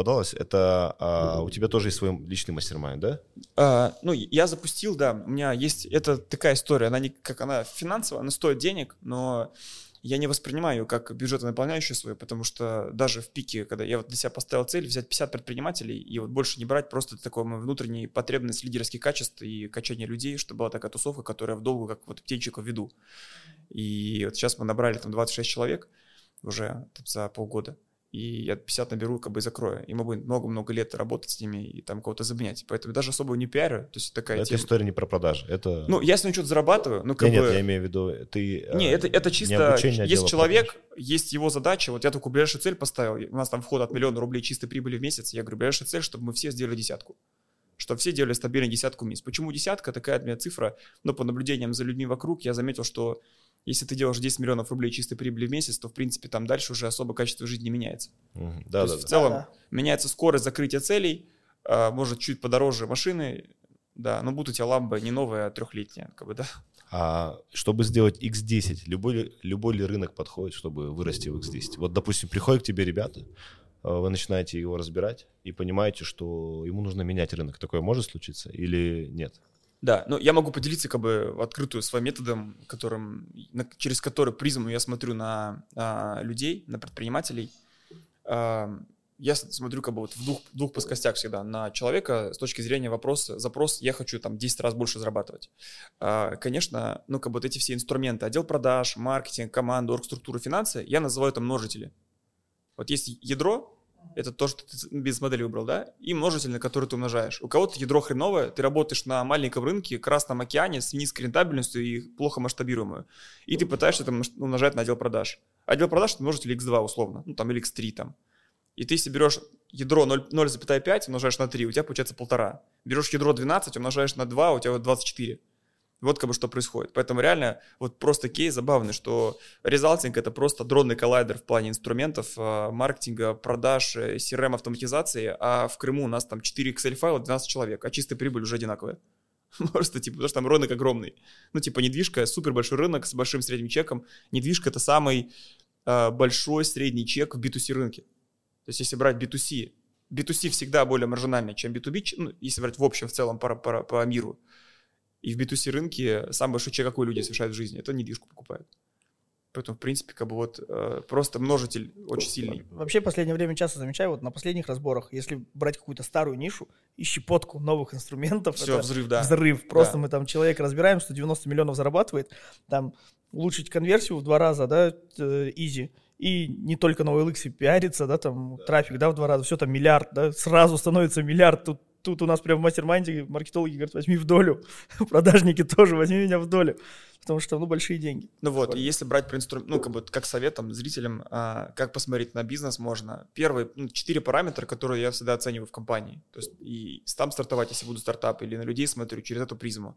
попадалось, это а, у тебя тоже есть свой личный мастер да? А, ну, я запустил, да, у меня есть, это такая история, она не, как она финансовая, она стоит денег, но я не воспринимаю ее как бюджетонаполняющую свою, потому что даже в пике, когда я вот для себя поставил цель взять 50 предпринимателей и вот больше не брать просто такой мой внутренний потребность лидерских качеств и качания людей, чтобы была такая тусовка, которая в долгу, как вот птенчика в виду. И вот сейчас мы набрали там 26 человек уже за полгода и я 50 наберу, как бы и закрою. И будем много-много лет работать с ними и там кого-то заменять. Поэтому даже особо не пиарю. То есть такая Это тема. история не про продажи. Это... Ну, я с ним что-то зарабатываю. Ну, как нет, бы... нет, я имею в виду, ты... Не, это, это чисто... Есть человек, продаж. есть его задача. Вот я только ближайшую цель поставил. У нас там вход от миллиона рублей чистой прибыли в месяц. Я говорю, ближайшая цель, чтобы мы все сделали десятку чтобы все делали стабильно десятку мисс. Почему десятка? Такая от меня цифра. Но по наблюдениям за людьми вокруг я заметил, что если ты делаешь 10 миллионов рублей чистой прибыли в месяц, то, в принципе, там дальше уже особо качество жизни не меняется. Mm-hmm. Да, то да, есть, да. в целом да, меняется скорость закрытия целей, а, может, чуть подороже машины, да, но будут у тебя ламба не новая, а трехлетняя, как бы, да. А чтобы сделать X10, любой, любой ли рынок подходит, чтобы вырасти в X10? Вот, допустим, приходят к тебе ребята, а, вы начинаете его разбирать и понимаете, что ему нужно менять рынок. Такое может случиться или нет? Да, но я могу поделиться как бы в открытую своим методом, которым, на, через который призму я смотрю на а, людей, на предпринимателей. А, я смотрю как бы вот в двух, двух плоскостях всегда. На человека с точки зрения вопроса, запрос, я хочу там 10 раз больше зарабатывать. А, конечно, ну как бы вот эти все инструменты, отдел продаж, маркетинг, команда, оргструктура, финансы, я называю это множители. Вот есть ядро, это то, что ты бизнес-модель выбрал, да, и множитель, на который ты умножаешь. У кого-то ядро хреновое, ты работаешь на маленьком рынке, Красном океане, с низкой рентабельностью и плохо масштабируемую, и ты пытаешься там умножать на отдел продаж. Отдел продаж это множитель x2 условно, ну там или x3 там. И ты если берешь ядро 0,5 умножаешь на 3, у тебя получается полтора. Берешь ядро 12, умножаешь на 2, у тебя вот 24. Вот как бы что происходит. Поэтому реально вот просто кейс забавный, что резалтинг это просто дронный коллайдер в плане инструментов, а, маркетинга, продаж, э, автоматизации, а в Крыму у нас там 4 Excel файла, 12 человек, а чистая прибыль уже одинаковая. Просто, типа, потому что там рынок огромный. Ну, типа, недвижка, супер большой рынок с большим средним чеком. Недвижка — это самый э, большой средний чек в B2C рынке. То есть, если брать B2C, B2C всегда более маржинальный, чем B2B, ну, если брать в общем, в целом по, по, по миру. И в B2C рынке самый большой чек, какой люди совершают в жизни, это недвижку покупают. Поэтому, в принципе, как бы вот э, просто множитель очень сильный. Вообще, в последнее время часто замечаю, вот на последних разборах, если брать какую-то старую нишу и щепотку новых инструментов. Все, взрыв, да. Взрыв. Просто да. мы там человек разбираем, что 90 миллионов зарабатывает, там улучшить конверсию в два раза, да, изи. И не только на OLX пиарится, да, там трафик, да, в два раза, все там миллиард, да, сразу становится миллиард, тут тут у нас прям в мастер-майнде маркетологи говорят, возьми в долю. Продажники тоже, возьми меня в долю. Потому что, ну, большие деньги. Ну вот, и если брать про инструмент, ну, как бы, как совет там, зрителям, а, как посмотреть на бизнес можно. Первые, ну, четыре параметра, которые я всегда оцениваю в компании. То есть, и там стартовать, если буду стартап, или на людей смотрю через эту призму.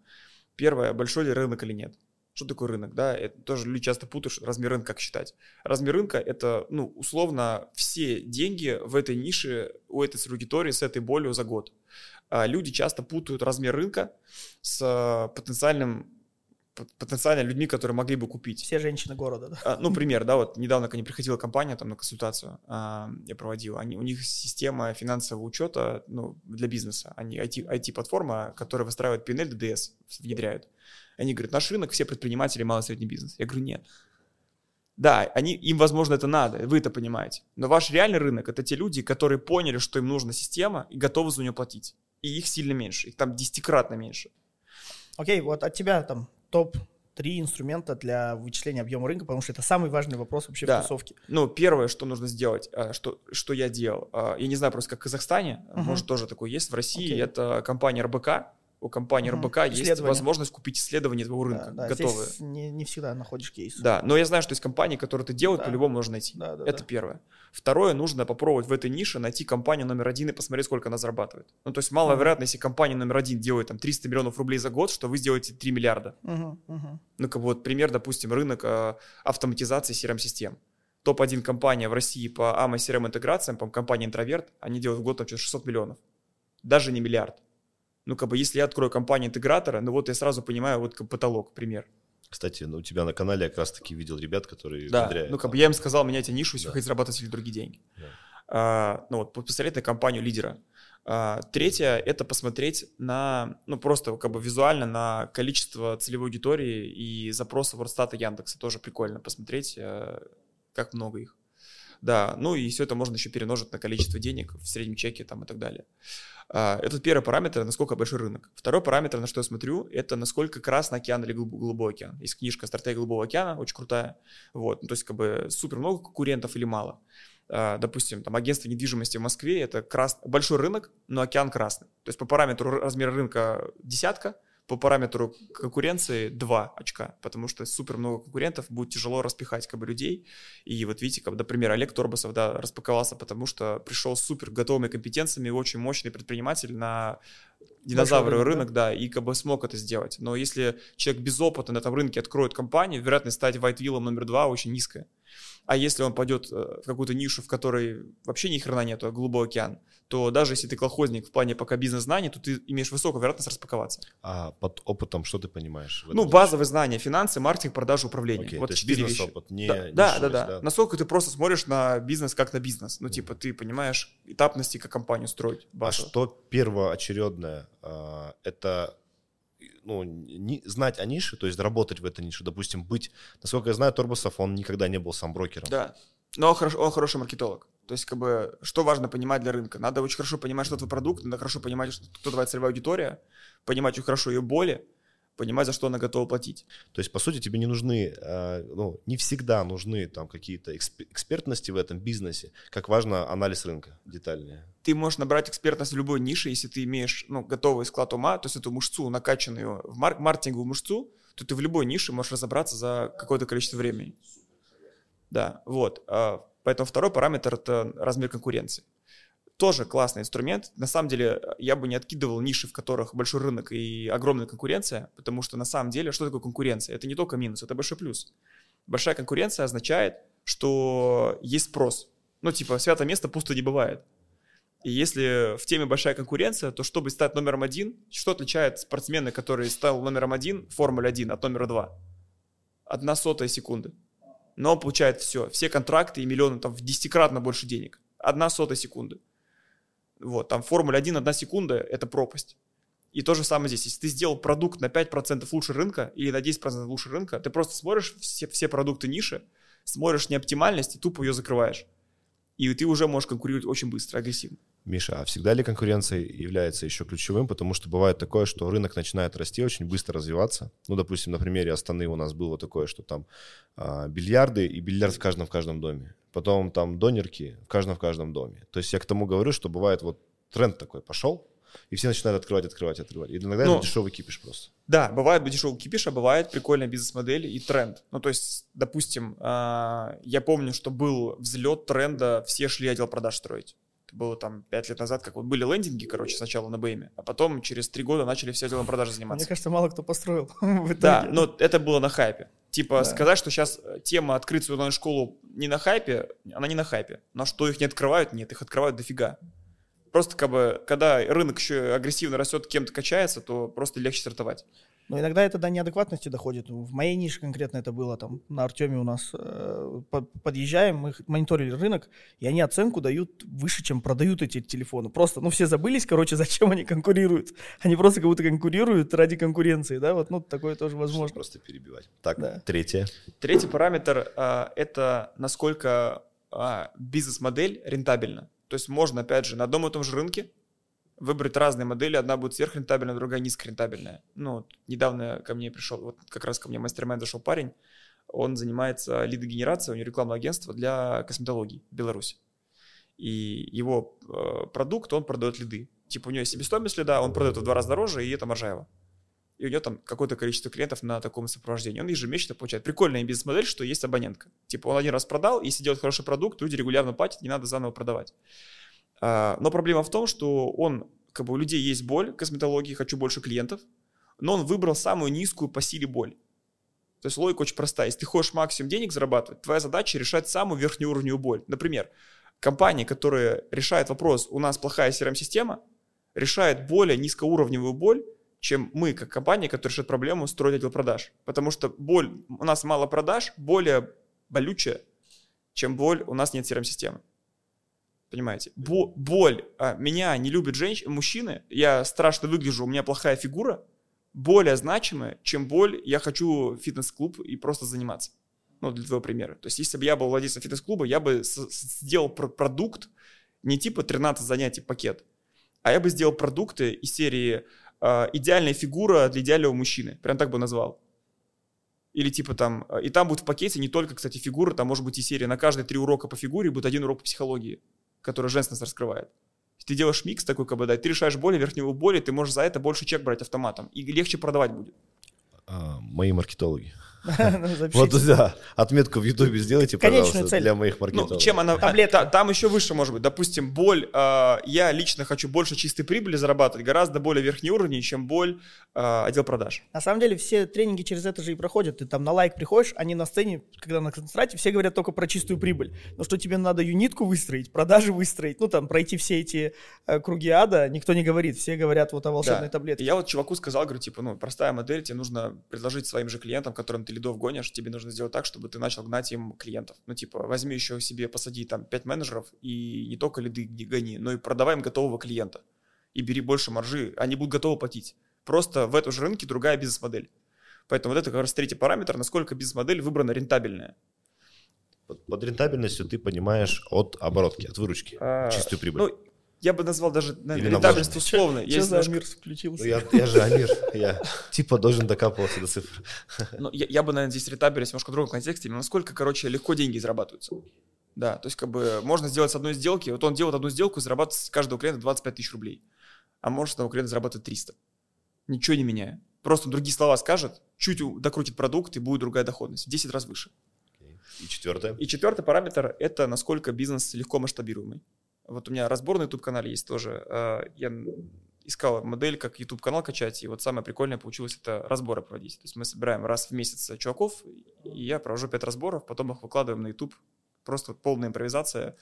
Первое, большой ли рынок или нет. Что такое рынок, да? Это тоже люди часто путают, размер рынка как считать. Размер рынка – это, ну, условно, все деньги в этой нише у этой аудитории с этой болью за год. А люди часто путают размер рынка с а, потенциальным потенциально людьми, которые могли бы купить. Все женщины города, да? А, ну, пример, да, вот недавно ко мне приходила компания там на консультацию, а, я проводил, они, у них система финансового учета, ну, для бизнеса, они IT, IT-платформа, которая выстраивает PNL, DDS, внедряют. Они говорят, наш рынок, все предприниматели, малый и средний бизнес. Я говорю, нет. Да, они, им, возможно, это надо, вы это понимаете. Но ваш реальный рынок — это те люди, которые поняли, что им нужна система и готовы за нее платить. И их сильно меньше, их там десятикратно меньше. Окей, вот от тебя там топ три инструмента для вычисления объема рынка, потому что это самый важный вопрос вообще да. в тусовке. Ну, первое, что нужно сделать, а, что, что я делал, а, я не знаю просто, как в Казахстане, uh-huh. может, тоже такое есть, в России okay. это компания РБК, у компании угу. РБК есть возможность купить исследования твоего рынка, да, да, готовые. Здесь не, не всегда находишь кейс. Да, но я знаю, что есть компании, которые это делают, да. по-любому можно найти. Да, да, это да. первое. Второе, нужно попробовать в этой нише найти компанию номер один и посмотреть, сколько она зарабатывает. Ну, то есть маловероятно, угу. если компания номер один делает там 300 миллионов рублей за год, что вы сделаете 3 миллиарда. Угу, угу. Ну, как бы вот пример, допустим, рынок э, автоматизации CRM-систем. Топ-1 компания в России по AMA CRM интеграциям, по компания Интроверт, они делают в год там 600 миллионов. Даже не миллиард ну, как бы, если я открою компанию интегратора, ну, вот я сразу понимаю, вот как потолок, пример. Кстати, ну, у тебя на канале я как раз-таки видел ребят, которые Да, внедряют. ну, как бы я им сказал, меняйте нишу, если да. вы хотите зарабатывать или другие деньги. Да. А, ну, вот, посмотреть на компанию лидера. А, третье – это посмотреть на, ну, просто как бы визуально на количество целевой аудитории и запросов Росстата Яндекса. Тоже прикольно посмотреть, э, как много их. Да, ну и все это можно еще перемножить на количество денег в среднем чеке там и так далее. А, это первый параметр, насколько большой рынок. Второй параметр, на что я смотрю, это насколько красный океан или голубой океан. Есть книжка «Стратегия голубого океана», очень крутая. Вот, ну, то есть как бы супер много конкурентов или мало. А, допустим, там агентство недвижимости в Москве, это крас... большой рынок, но океан красный. То есть по параметру размера рынка десятка, по параметру конкуренции 2 очка, потому что супер много конкурентов, будет тяжело распихать как бы людей. И вот видите, как, например, Олег Торбасов, да, распаковался, потому что пришел с супер готовыми компетенциями, очень мощный предприниматель на динозавровый рынок, рынок, да, и как бы смог это сделать. Но если человек без опыта на этом рынке откроет компанию, вероятность стать вайтвиллом номер два очень низкая. А если он пойдет э, в какую-то нишу, в которой вообще ни хрена нету, а голубой океан, то даже если ты колхозник в плане пока бизнес-знаний, то ты имеешь высокую вероятность распаковаться. А под опытом что ты понимаешь? Ну, базовые знания, финансы, маркетинг, продажи, управление. Okay, вот четыре вещи. опыт, не да, да, да, да, да. Насколько ты просто смотришь на бизнес как на бизнес. Ну, mm типа, ты понимаешь этапности, как компанию строить. Базово. А что первоочередное? А, это ну, не, знать о нише, то есть работать в этой нише, допустим, быть, насколько я знаю, Торбасов, он никогда не был сам брокером. Да, но он, хорошо, он хороший маркетолог. То есть, как бы, что важно понимать для рынка? Надо очень хорошо понимать, что твой продукт, надо хорошо понимать, что, кто твоя целевая аудитория, понимать очень хорошо ее боли, понимать, за что она готова платить. То есть, по сути, тебе не нужны, э, ну, не всегда нужны там какие-то экспертности в этом бизнесе, как важно анализ рынка детальнее. Ты можешь набрать экспертность в любой нише, если ты имеешь, ну, готовый склад ума, то есть эту мышцу, накачанную в мар- маркетинговую мышцу, то ты в любой нише можешь разобраться за какое-то количество времени. Да, вот. А, поэтому второй параметр – это размер конкуренции тоже классный инструмент. На самом деле, я бы не откидывал ниши, в которых большой рынок и огромная конкуренция, потому что на самом деле, что такое конкуренция? Это не только минус, это большой плюс. Большая конкуренция означает, что есть спрос. Ну, типа, свято место пусто не бывает. И если в теме большая конкуренция, то чтобы стать номером один, что отличает спортсмена, который стал номером один в Формуле 1 от номера два? Одна сотая секунды. Но он получает все, все контракты и миллионы, там, в десятикратно больше денег. Одна сотая секунды. Вот, там Формула 1, одна секунда – это пропасть. И то же самое здесь. Если ты сделал продукт на 5% лучше рынка или на 10% лучше рынка, ты просто смотришь все, все продукты ниши, смотришь неоптимальность и тупо ее закрываешь. И ты уже можешь конкурировать очень быстро, агрессивно. Миша, а всегда ли конкуренция является еще ключевым? Потому что бывает такое, что рынок начинает расти, очень быстро развиваться. Ну, допустим, на примере Астаны у нас было такое, что там а, бильярды и бильярд в каждом в каждом доме. Потом там донерки в каждом в каждом доме. То есть я к тому говорю, что бывает вот тренд такой пошел, И все начинают открывать, открывать, открывать. И иногда Ну, это дешевый кипиш просто. Да, бывает дешевый кипиш, а бывает прикольная бизнес-модель и тренд. Ну, то есть, допустим, а, я помню, что был взлет тренда, все шли отдел продаж строить. Это было там 5 лет назад, как вот были лендинги, короче, сначала на БМе, а потом через 3 года начали все отделом продажи Мне заниматься. кажется, мало кто построил в итоге. Да, но это было на хайпе. Типа Да. сказать, что сейчас тема открыть свою онлайн-школу не на хайпе, она не на хайпе. Но что их не открывают? Нет, их открывают дофига. Просто как бы, когда рынок еще агрессивно растет, кем-то качается, то просто легче стартовать. Но иногда это до неадекватности доходит. В моей нише конкретно это было там на Артеме у нас. э, по- подъезжаем, мы мониторили рынок, и они оценку дают выше, чем продают эти телефоны. Просто, ну, все забылись, короче, зачем они конкурируют. Они просто как будто конкурируют ради конкуренции, да, вот, ну, такое тоже возможно. Просто перебивать. Так, Да. третье. Третий параметр а, это насколько а, бизнес-модель рентабельна. То есть можно, опять же, на одном и том же рынке выбрать разные модели. Одна будет сверхрентабельная, другая низкорентабельная. Ну, вот недавно ко мне пришел, вот как раз ко мне мастер зашел парень, он занимается лидогенерацией, у него рекламное агентство для косметологии в Беларуси. И его э, продукт, он продает лиды. Типа у него есть себестоимость лида, он продает в два раза дороже, и это маржа его. И у него там какое-то количество клиентов на таком сопровождении. Он ежемесячно получает. Прикольная бизнес-модель, что есть абонентка. Типа он один раз продал, если делает хороший продукт, люди регулярно платят, не надо заново продавать. А, но проблема в том, что он, как бы у людей есть боль косметологии, хочу больше клиентов, но он выбрал самую низкую по силе боль. То есть логика очень простая. Если ты хочешь максимум денег зарабатывать, твоя задача решать самую верхнюю уровневую боль. Например, компания, которая решает вопрос, у нас плохая CRM-система, решает более низкоуровневую боль, чем мы, как компания, которая решает проблему строить отдел продаж. Потому что боль, у нас мало продаж, более болючая, чем боль, у нас нет CRM-системы. Понимаете? Бо- боль. а, меня не любят женщины, мужчины, я страшно выгляжу, у меня плохая фигура, более значимая, чем боль, я хочу фитнес-клуб и просто заниматься. Ну, для твоего примера. То есть, если бы я был владельцем фитнес-клуба, я бы сделал пр- продукт, не типа 13 занятий пакет, а я бы сделал продукты из серии идеальная фигура для идеального мужчины. Прям так бы назвал. Или типа там, э, и там будет в пакете не только, кстати, фигура, там может быть и серия на каждые три урока по фигуре будет один урок по психологии, который женственность раскрывает. Ты делаешь микс такой, как бы, да, ты решаешь боли, верхнего боли, ты можешь за это больше чек брать автоматом, и легче продавать будет. А, мои маркетологи. Запишите. Вот, да, отметку в Ютубе сделайте, пожалуйста, цель. для моих Ну, маркетологов. чем она... а, Таблетка. та- там еще выше может быть. Допустим, боль... э, я лично хочу больше чистой прибыли зарабатывать, гораздо более верхний уровень, чем боль э, отдел продаж. На самом деле все тренинги через это же и проходят. Ты там на лайк приходишь, они на сцене, когда на концентрате, все говорят только про чистую прибыль. Но что тебе надо юнитку выстроить, продажи выстроить, ну там пройти все эти э, круги ада, никто не говорит. Все говорят вот о волшебной Да. таблетке. И я вот чуваку сказал, говорю, типа, ну, простая модель, тебе нужно предложить своим же клиентам, которым ты лидов гонишь, тебе нужно сделать так, чтобы ты начал гнать им клиентов. Ну, типа, возьми еще себе, посади там 5 менеджеров, и не только лиды гони, но и продавай им готового клиента. И бери больше маржи, они будут готовы платить. Просто в этом же рынке другая бизнес-модель. Поэтому вот это как раз третий параметр, насколько бизнес-модель выбрана рентабельная. Под, под рентабельностью ты понимаешь от оборотки, от выручки, А, чистую прибыль. Ну, я бы назвал даже наверное, рентабельность условно. Что за немножко- мир включился? Ну, я, я же Амир, я типа должен докапываться до цифр. Ну, я, я бы, наверное, здесь рентабельность немножко в другом контексте, насколько, короче, легко деньги зарабатываются. Да, то есть, как бы, можно сделать с одной сделки, вот он делает одну сделку и зарабатывает с каждого клиента 25 тысяч рублей, а может с одного клиента зарабатывать 300. Ничего не меняя. Просто другие слова скажет, чуть у- докрутит продукт, и будет другая доходность, в 10 раз выше. И четвертое. И четвертый параметр – это насколько бизнес легко масштабируемый. Вот у меня разбор на YouTube-канале есть тоже. Э, Я искал модель, как YouTube-канал качать, и вот самое прикольное получилось это разборы проводить. То есть мы собираем раз в месяц чуваков, и я провожу пять разборов, потом их выкладываем на YouTube. Просто вот полная импровизация.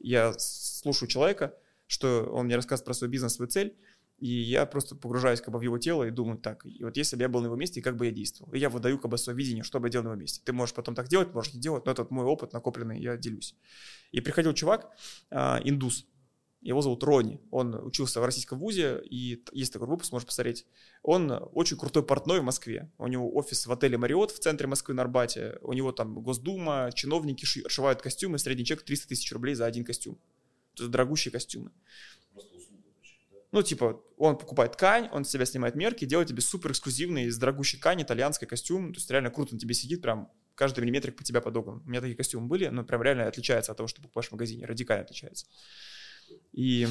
Я слушаю человека, что он мне рассказывает про свой бизнес, свою цель, и я просто погружаюсь как бы в его тело и думаю, так, и вот если бы я был на его месте, как бы я действовал? И я выдаю как бы свое видение, что бы я делал на его месте. Ты можешь потом так делать, можешь не делать, но это вот мой опыт накопленный, я делюсь. И приходил чувак, а, индус, его зовут Рони, он учился в российском вузе, и есть такой выпуск, можешь посмотреть. Он очень крутой портной в Москве. У него офис в отеле Мариот в центре Москвы на Арбате. У него там Госдума, чиновники ши- шивают костюмы, средний чек 300 тысяч рублей за один костюм. То есть дорогущие костюмы. Ну, типа, он покупает ткань, он с себя снимает мерки, делает тебе супер эксклюзивный из дорогущей ткани итальянский костюм. То есть реально круто, он тебе сидит, прям каждый миллиметрик по тебя подогнан. У меня такие костюмы были, но прям реально отличается от того, что покупаешь в магазине, радикально отличается. И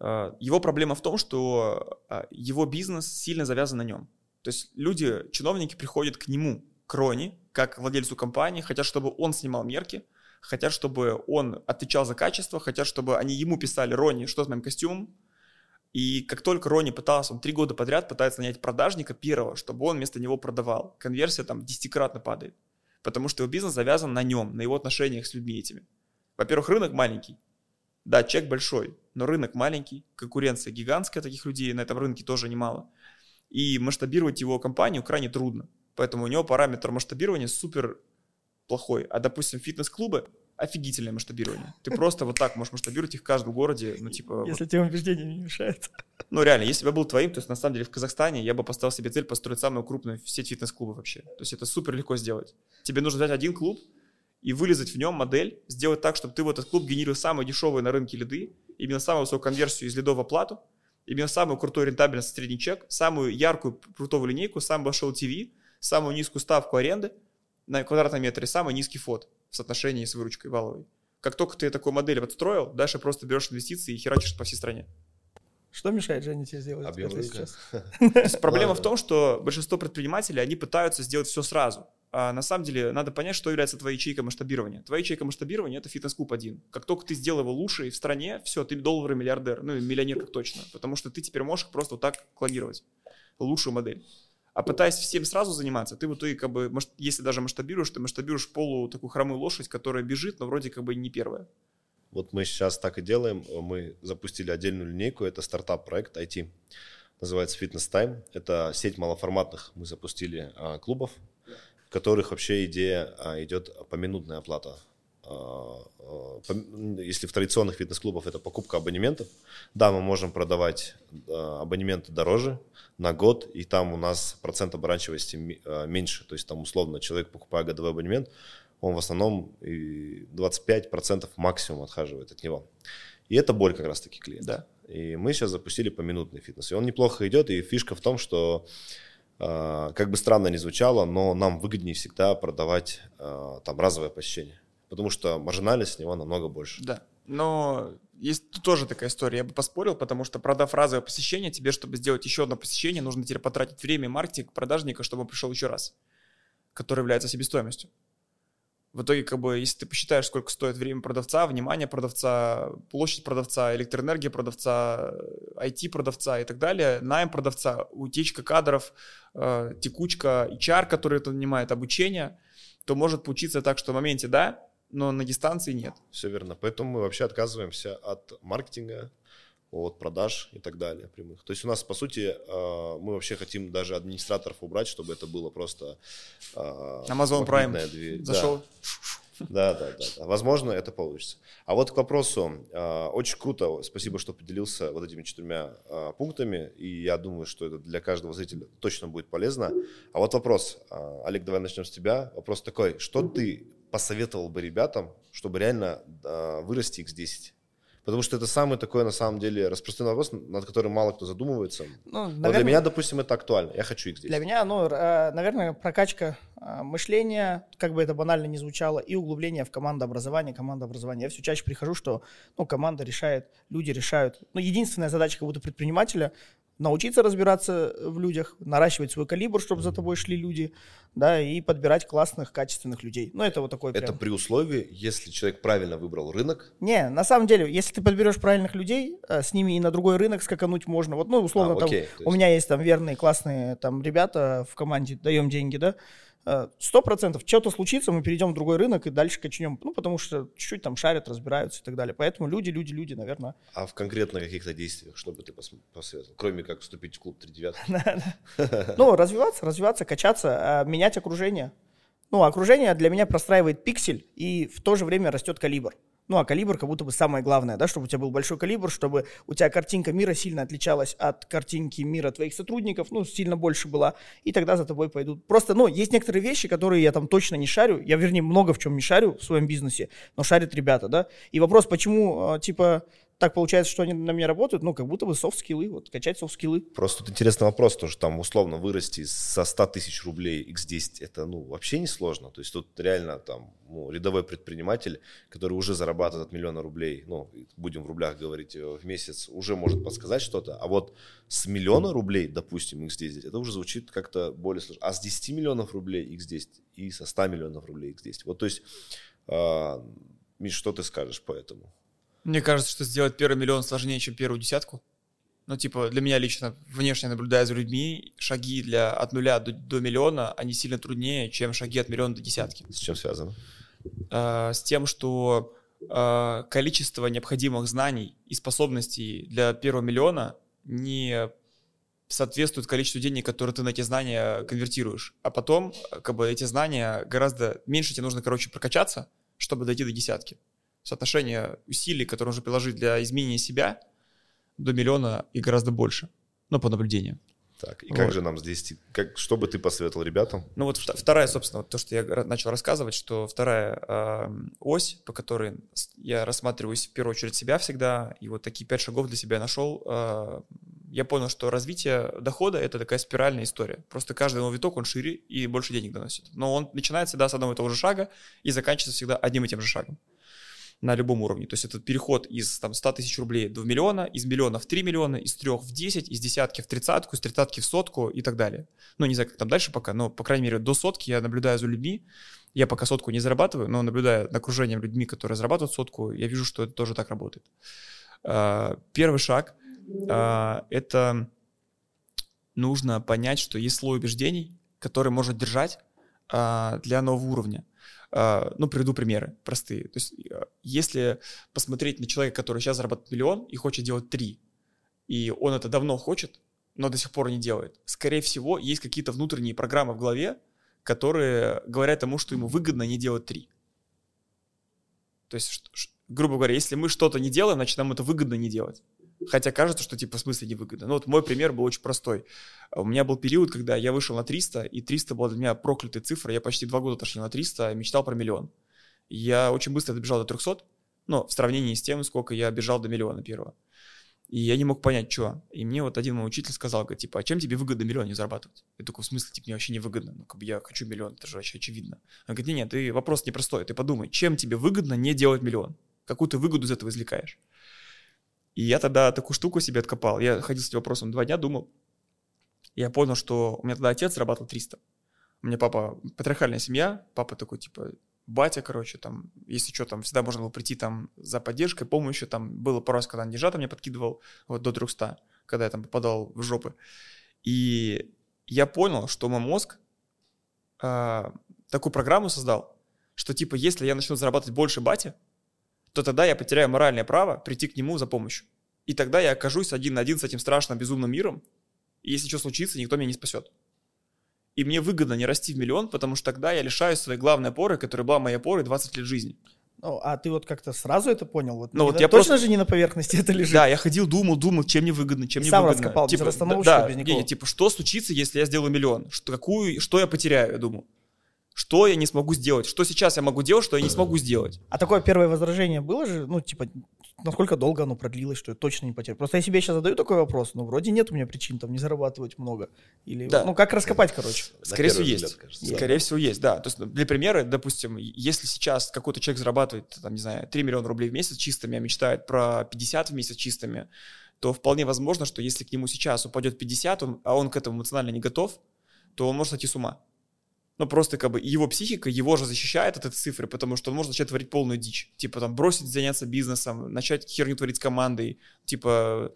А, его проблема в том, что а, его бизнес сильно завязан на нем. То есть люди, чиновники приходят к нему, к Роне, как владельцу компании, хотят, чтобы он снимал мерки, хотят, чтобы он отвечал за качество, хотят, чтобы они ему писали, Рони, что с моим костюмом, и как только Рони пытался, он три года подряд пытается нанять продажника первого, чтобы он вместо него продавал, конверсия там десятикратно падает. Потому что его бизнес завязан на нем, на его отношениях с людьми этими. Во-первых, рынок маленький. Да, чек большой, но рынок маленький, конкуренция гигантская таких людей, на этом рынке тоже немало. И масштабировать его компанию крайне трудно. Поэтому у него параметр масштабирования супер плохой. А, допустим, фитнес-клубы офигительное масштабирование. Ты просто вот так можешь масштабировать их в каждом городе, ну, типа... Если вот. тебе убеждения не мешают. Ну, реально, если бы я был твоим, то есть, на самом деле, в Казахстане я бы поставил себе цель построить самую крупную сеть фитнес-клубов вообще. То есть, это супер легко сделать. Тебе нужно взять один клуб и вылезать в нем модель, сделать так, чтобы ты в этот клуб генерировал самые дешевые на рынке лиды, именно самую высокую конверсию из лидов в оплату, именно самую крутую рентабельность средний чек, самую яркую крутую линейку, самый большой ТВ, самую низкую ставку аренды на квадратном метре, самый низкий фот в соотношении с выручкой валовой. Как только ты такую модель подстроил, дальше просто берешь инвестиции и херачишь по всей стране. Что мешает Жене тебе сделать Объем это рынка. сейчас? Проблема в том, что большинство предпринимателей, они пытаются сделать все сразу. А на самом деле надо понять, что является твоей ячейкой масштабирования. Твоя ячейка масштабирования – это фитнес-клуб один. Как только ты сделал его лучше в стране, все, ты долларовый миллиардер, ну и миллионер как точно. Потому что ты теперь можешь просто вот так клонировать лучшую модель. А пытаясь всем сразу заниматься, ты в итоге как бы, если даже масштабируешь, ты масштабируешь полу такую хромую лошадь, которая бежит, но вроде как бы не первая. Вот мы сейчас так и делаем. Мы запустили отдельную линейку. Это стартап-проект IT. Называется Fitness Time. Это сеть малоформатных мы запустили а, клубов, в которых вообще идея а, идет поминутная оплата. А, а, Если в традиционных фитнес-клубах это покупка абонементов, да, мы можем продавать а, абонементы дороже на год, и там у нас процент оборачиваемости меньше. То есть там условно человек, покупая годовой абонемент, он в основном и 25% максимум отхаживает от него. И это боль как раз-таки клиента. Да. И мы сейчас запустили поминутный фитнес. И он неплохо идет, и фишка в том, что как бы странно ни звучало, но нам выгоднее всегда продавать там разовое посещение. Потому что маржинальность с него намного больше. Да. Но есть тоже такая история, я бы поспорил, потому что продав разовое посещение, тебе, чтобы сделать еще одно посещение, нужно теперь потратить время и маркетинг продажника, чтобы он пришел еще раз, который является себестоимостью. В итоге, как бы, если ты посчитаешь, сколько стоит время продавца, внимание продавца, площадь продавца, электроэнергия продавца, IT-продавца и так далее, найм продавца, утечка кадров, э, текучка, HR, который это нанимает, обучение, то может получиться так, что в моменте да, но на дистанции нет. Все верно. Поэтому мы вообще отказываемся от маркетинга, от продаж и так далее прямых. То есть у нас, по сути, э, мы вообще хотим даже администраторов убрать, чтобы это было просто... э, Amazon Prime дверь. Да. Зашел. Да, да, да, да. Возможно, это получится. А вот к вопросу. э, Очень круто. Спасибо, что поделился вот этими четырьмя пунктами. И я думаю, что это для каждого зрителя точно будет полезно. А вот вопрос. Олег, давай начнем с тебя. Вопрос такой. Что ты посоветовал бы ребятам, чтобы реально э, вырасти x10? Потому что это самый такой, на самом деле, распространенный вопрос, над которым мало кто задумывается. Ну, Но для наверное, меня, допустим, это актуально. Я хочу x10. Для меня, ну, наверное, прокачка э, мышления, как бы это банально не звучало, и углубление в командообразование, командообразование. Я все чаще прихожу, что, ну, команда решает, люди решают. Ну, единственная задача как будто предпринимателя научиться разбираться в людях, наращивать свой калибр, чтобы за тобой шли люди, да, и подбирать классных, качественных людей. Ну, это вот такой Это прям... при условии, если человек правильно выбрал рынок. Не, на самом деле, если ты подберешь правильных людей, э, с ними и на другой рынок скакануть можно. Вот, ну, условно, А, там, окей, у есть- меня есть там верные, классные там ребята в команде, даем деньги, да, сто процентов, что-то случится, мы перейдем в другой рынок и дальше качнем, ну, потому что чуть-чуть там шарят, разбираются и так далее. Поэтому люди, люди, люди, наверное. А в конкретно каких-то действиях, что бы ты пос- посоветовал? Кроме как вступить в клуб 3 девятки. Ну, развиваться, развиваться, качаться, а, менять окружение. Ну, окружение для меня простраивает пиксель, и в то же время растет калибр. Ну, а калибр как будто бы самое главное, да, чтобы у тебя был большой калибр, чтобы у тебя картинка мира сильно отличалась от картинки мира твоих сотрудников, ну, сильно больше была, и тогда за тобой пойдут. Просто, ну, есть некоторые вещи, которые я там точно не шарю, я, вернее, много в чем не шарю в своем бизнесе, но шарят ребята, да. И вопрос, почему, э, типа, так получается, что они на меня работают, ну, как будто бы софт-скиллы, вот, качать софт-скиллы. Просто тут интересный вопрос, тоже там условно вырасти со 100 тысяч рублей x10, это, ну, вообще не сложно. То есть тут реально там ну, рядовой предприниматель, который уже зарабатывает от миллиона рублей, ну, будем в рублях говорить, э, в месяц, уже может подсказать что-то. А вот с миллиона рублей, допустим, x10, это уже звучит как-то более сложно. А с 10 миллионов рублей x10 и со 100 миллионов рублей x10. Вот, то есть, э, Миш, что ты скажешь по этому? Мне кажется, что сделать первый миллион сложнее, чем первую десятку. Ну, типа, для меня лично, внешне наблюдая за людьми, шаги для от нуля до, до миллиона, они сильно труднее, чем шаги от миллиона до десятки. С чем связано? А, с тем, что а, количество необходимых знаний и способностей для первого миллиона не соответствует количеству денег, которые ты на эти знания конвертируешь. А потом, как бы, эти знания гораздо меньше тебе нужно, короче, прокачаться, чтобы дойти до десятки соотношение усилий, которые нужно приложить для изменения себя, до миллиона и гораздо больше. Ну, по наблюдению. Так, и вот. как же нам здесь, как, что бы ты посоветовал ребятам? Ну вот вторая, собственно, вот то, что я начал рассказывать, что вторая э, ось, по которой я рассматриваюсь в первую очередь себя всегда, и вот такие пять шагов для себя нашел, э, я понял, что развитие дохода — это такая спиральная история. Просто каждый новый виток, он шире и больше денег доносит. Но он начинается всегда с одного и того же шага и заканчивается всегда одним и тем же шагом на любом уровне. То есть это переход из там, 100 тысяч рублей до миллиона, из миллиона в 3 миллиона, из 3 в 10, из десятки в тридцатку, из тридцатки в сотку и так далее. Ну, не знаю, как там дальше пока, но, по крайней мере, до сотки я наблюдаю за людьми. Я пока сотку не зарабатываю, но наблюдая на окружением людьми, которые зарабатывают сотку, я вижу, что это тоже так работает. А, первый шаг а, — это нужно понять, что есть слой убеждений, который может держать а, для нового уровня. А, ну, приведу примеры простые. То есть, а, если посмотреть на человека, который сейчас зарабатывает миллион и хочет делать три, и он это давно хочет, но до сих пор не делает, скорее всего, есть какие-то внутренние программы в голове, которые говорят тому, что ему выгодно не делать три. То есть, грубо говоря, если мы что-то не делаем, значит, нам это выгодно не делать. Хотя кажется, что типа в смысле невыгодно. Ну вот мой пример был очень простой. У меня был период, когда я вышел на 300, и 300 была для меня проклятой цифрой. Я почти два года тошнил на 300 и мечтал про миллион. Я очень быстро добежал до 300, ну, в сравнении с тем, сколько я бежал до миллиона первого. И я не мог понять, что. И мне вот один мой учитель сказал, говорит, типа, а чем тебе выгодно миллион не зарабатывать? Я такой, в смысле, типа, мне вообще не выгодно. Ну, как бы я хочу миллион, это же вообще очевидно. Он говорит, нет, нет, ты вопрос непростой, ты подумай, чем тебе выгодно не делать миллион? Какую ты выгоду из этого извлекаешь? И я тогда такую штуку себе откопал. Я ходил с этим вопросом два дня, думал. Я понял, что у меня тогда отец зарабатывал 300. У меня папа, патриархальная семья, папа такой, типа, батя, короче, там, если что, там, всегда можно было прийти там за поддержкой, помощью, там, было пару раз, когда он деньжата мне подкидывал, вот, до 300, когда я там попадал в жопы. И я понял, что мой мозг э, такую программу создал, что, типа, если я начну зарабатывать больше бати, то тогда я потеряю моральное право прийти к нему за помощью. И тогда я окажусь один на один с этим страшным безумным миром, и если что случится, никто меня не спасет. И мне выгодно не расти в миллион, потому что тогда я лишаюсь своей главной опоры, которая была моей опорой 20 лет жизни. Ну, а ты вот как-то сразу это понял? Вот, ну, вот я точно просто... же не на поверхности это лежит? Да, я ходил, думал, думал, чем мне выгодно, чем мне сам выгодно. раскопал, типа, без да, без не, никакого. не, типа, что случится, если я сделаю миллион? Что, какую, что я потеряю, я думал. Что я не смогу сделать? Что сейчас я могу делать, что я не смогу сделать? А такое первое возражение было же, ну, типа, насколько долго оно продлилось, что я точно не потерял. Просто я себе сейчас задаю такой вопрос, ну, вроде нет у меня причин там не зарабатывать много. Или, Да. ну, как раскопать, короче. Скорее всего, первый есть. взгляд, кажется, Скорее всего, есть, да. То есть, ну, для примера, допустим, если сейчас какой-то человек зарабатывает, там, не знаю, 3 миллиона рублей в месяц чистыми, а мечтает про 50 в месяц чистыми, то вполне возможно, что если к нему сейчас упадет 50, он- а он к этому эмоционально не готов, то он может сойти с ума. Ну, просто как бы его психика его же защищает от этой цифры, потому что он может начать творить полную дичь. Типа там бросить заняться бизнесом, начать херню творить с командой, типа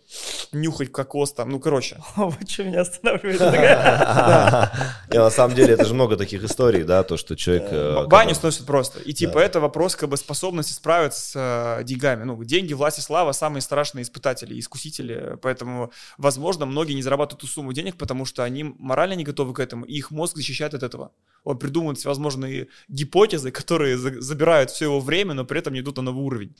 нюхать кокос там, ну, короче. Вот что меня останавливает. На самом деле это же много таких историй, да, то, что человек... э, Баню сносит просто. И типа это вопрос как бы способности справиться с э, деньгами. Ну, деньги, власть и слава самые страшные испытатели, искусители. Поэтому, возможно, многие не зарабатывают ту сумму денег, потому что они морально не готовы к этому, и их мозг защищает от этого. Он придумывает всевозможные гипотезы, которые за- забирают все его время, но при этом не идут на новый уровень.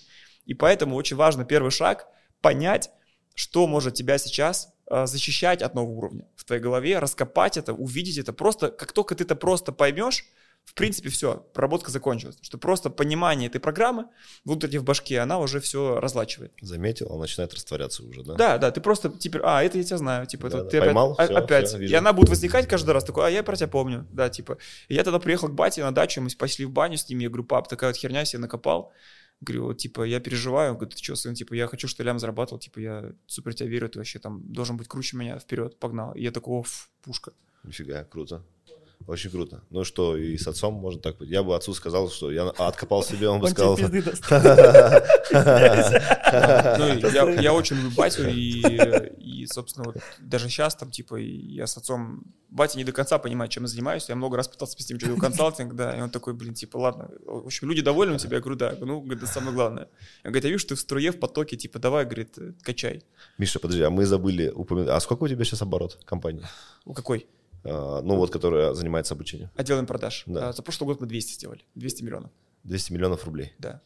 И поэтому очень важно первый шаг понять, что может тебя сейчас э, защищать от нового уровня в твоей голове, раскопать это, увидеть это. Просто, как только ты это просто поймешь, в принципе, все, проработка закончилась. Что просто понимание этой программы внутренне в башке, она уже все разлачивает. Заметил, он начинает растворяться уже, да? Да, да, ты просто, типа, а, это я тебя знаю, типа, Да, это да, ты поймал, опять, всё, а- опять. всё, вижу. и она будет возникать каждый раз, такой, а я про тебя помню, да, типа. И я тогда приехал к бате на дачу, мы пошли в баню с ними, я говорю, пап, такая вот херня себе накопал. Говорю, вот, типа, я переживаю. Он говорит, ты что, сын, типа, я хочу, ты лям зарабатывал, типа, я супер тебя верю, ты вообще там должен быть круче меня, вперед, погнал. И я такой, оф, пушка. Нифига, круто. Очень круто. Ну что, и с отцом можно так быть. Я бы отцу сказал, что я откопал себе, он бы сказал... Ну, я, очень люблю батю, и, и, собственно, вот даже сейчас там, типа, я с отцом... Батя не до конца понимает, чем я занимаюсь. Я много раз пытался с ним консалтинг, да, и он такой, блин, типа, ладно. В общем, люди довольны у тебя? Я говорю, да. Ну, это самое главное. Я говорю, я вижу, что ты в струе, в потоке, типа, давай, говорит, качай. Миша, подожди, а мы забыли упомянуть... А сколько у тебя сейчас оборот компании? У какой? А, ну вот, которая занимается обучением. Отделом продаж. Да. А, за прошлый год мы 200 сделали. 200 миллионов, 200 миллионов рублей. да.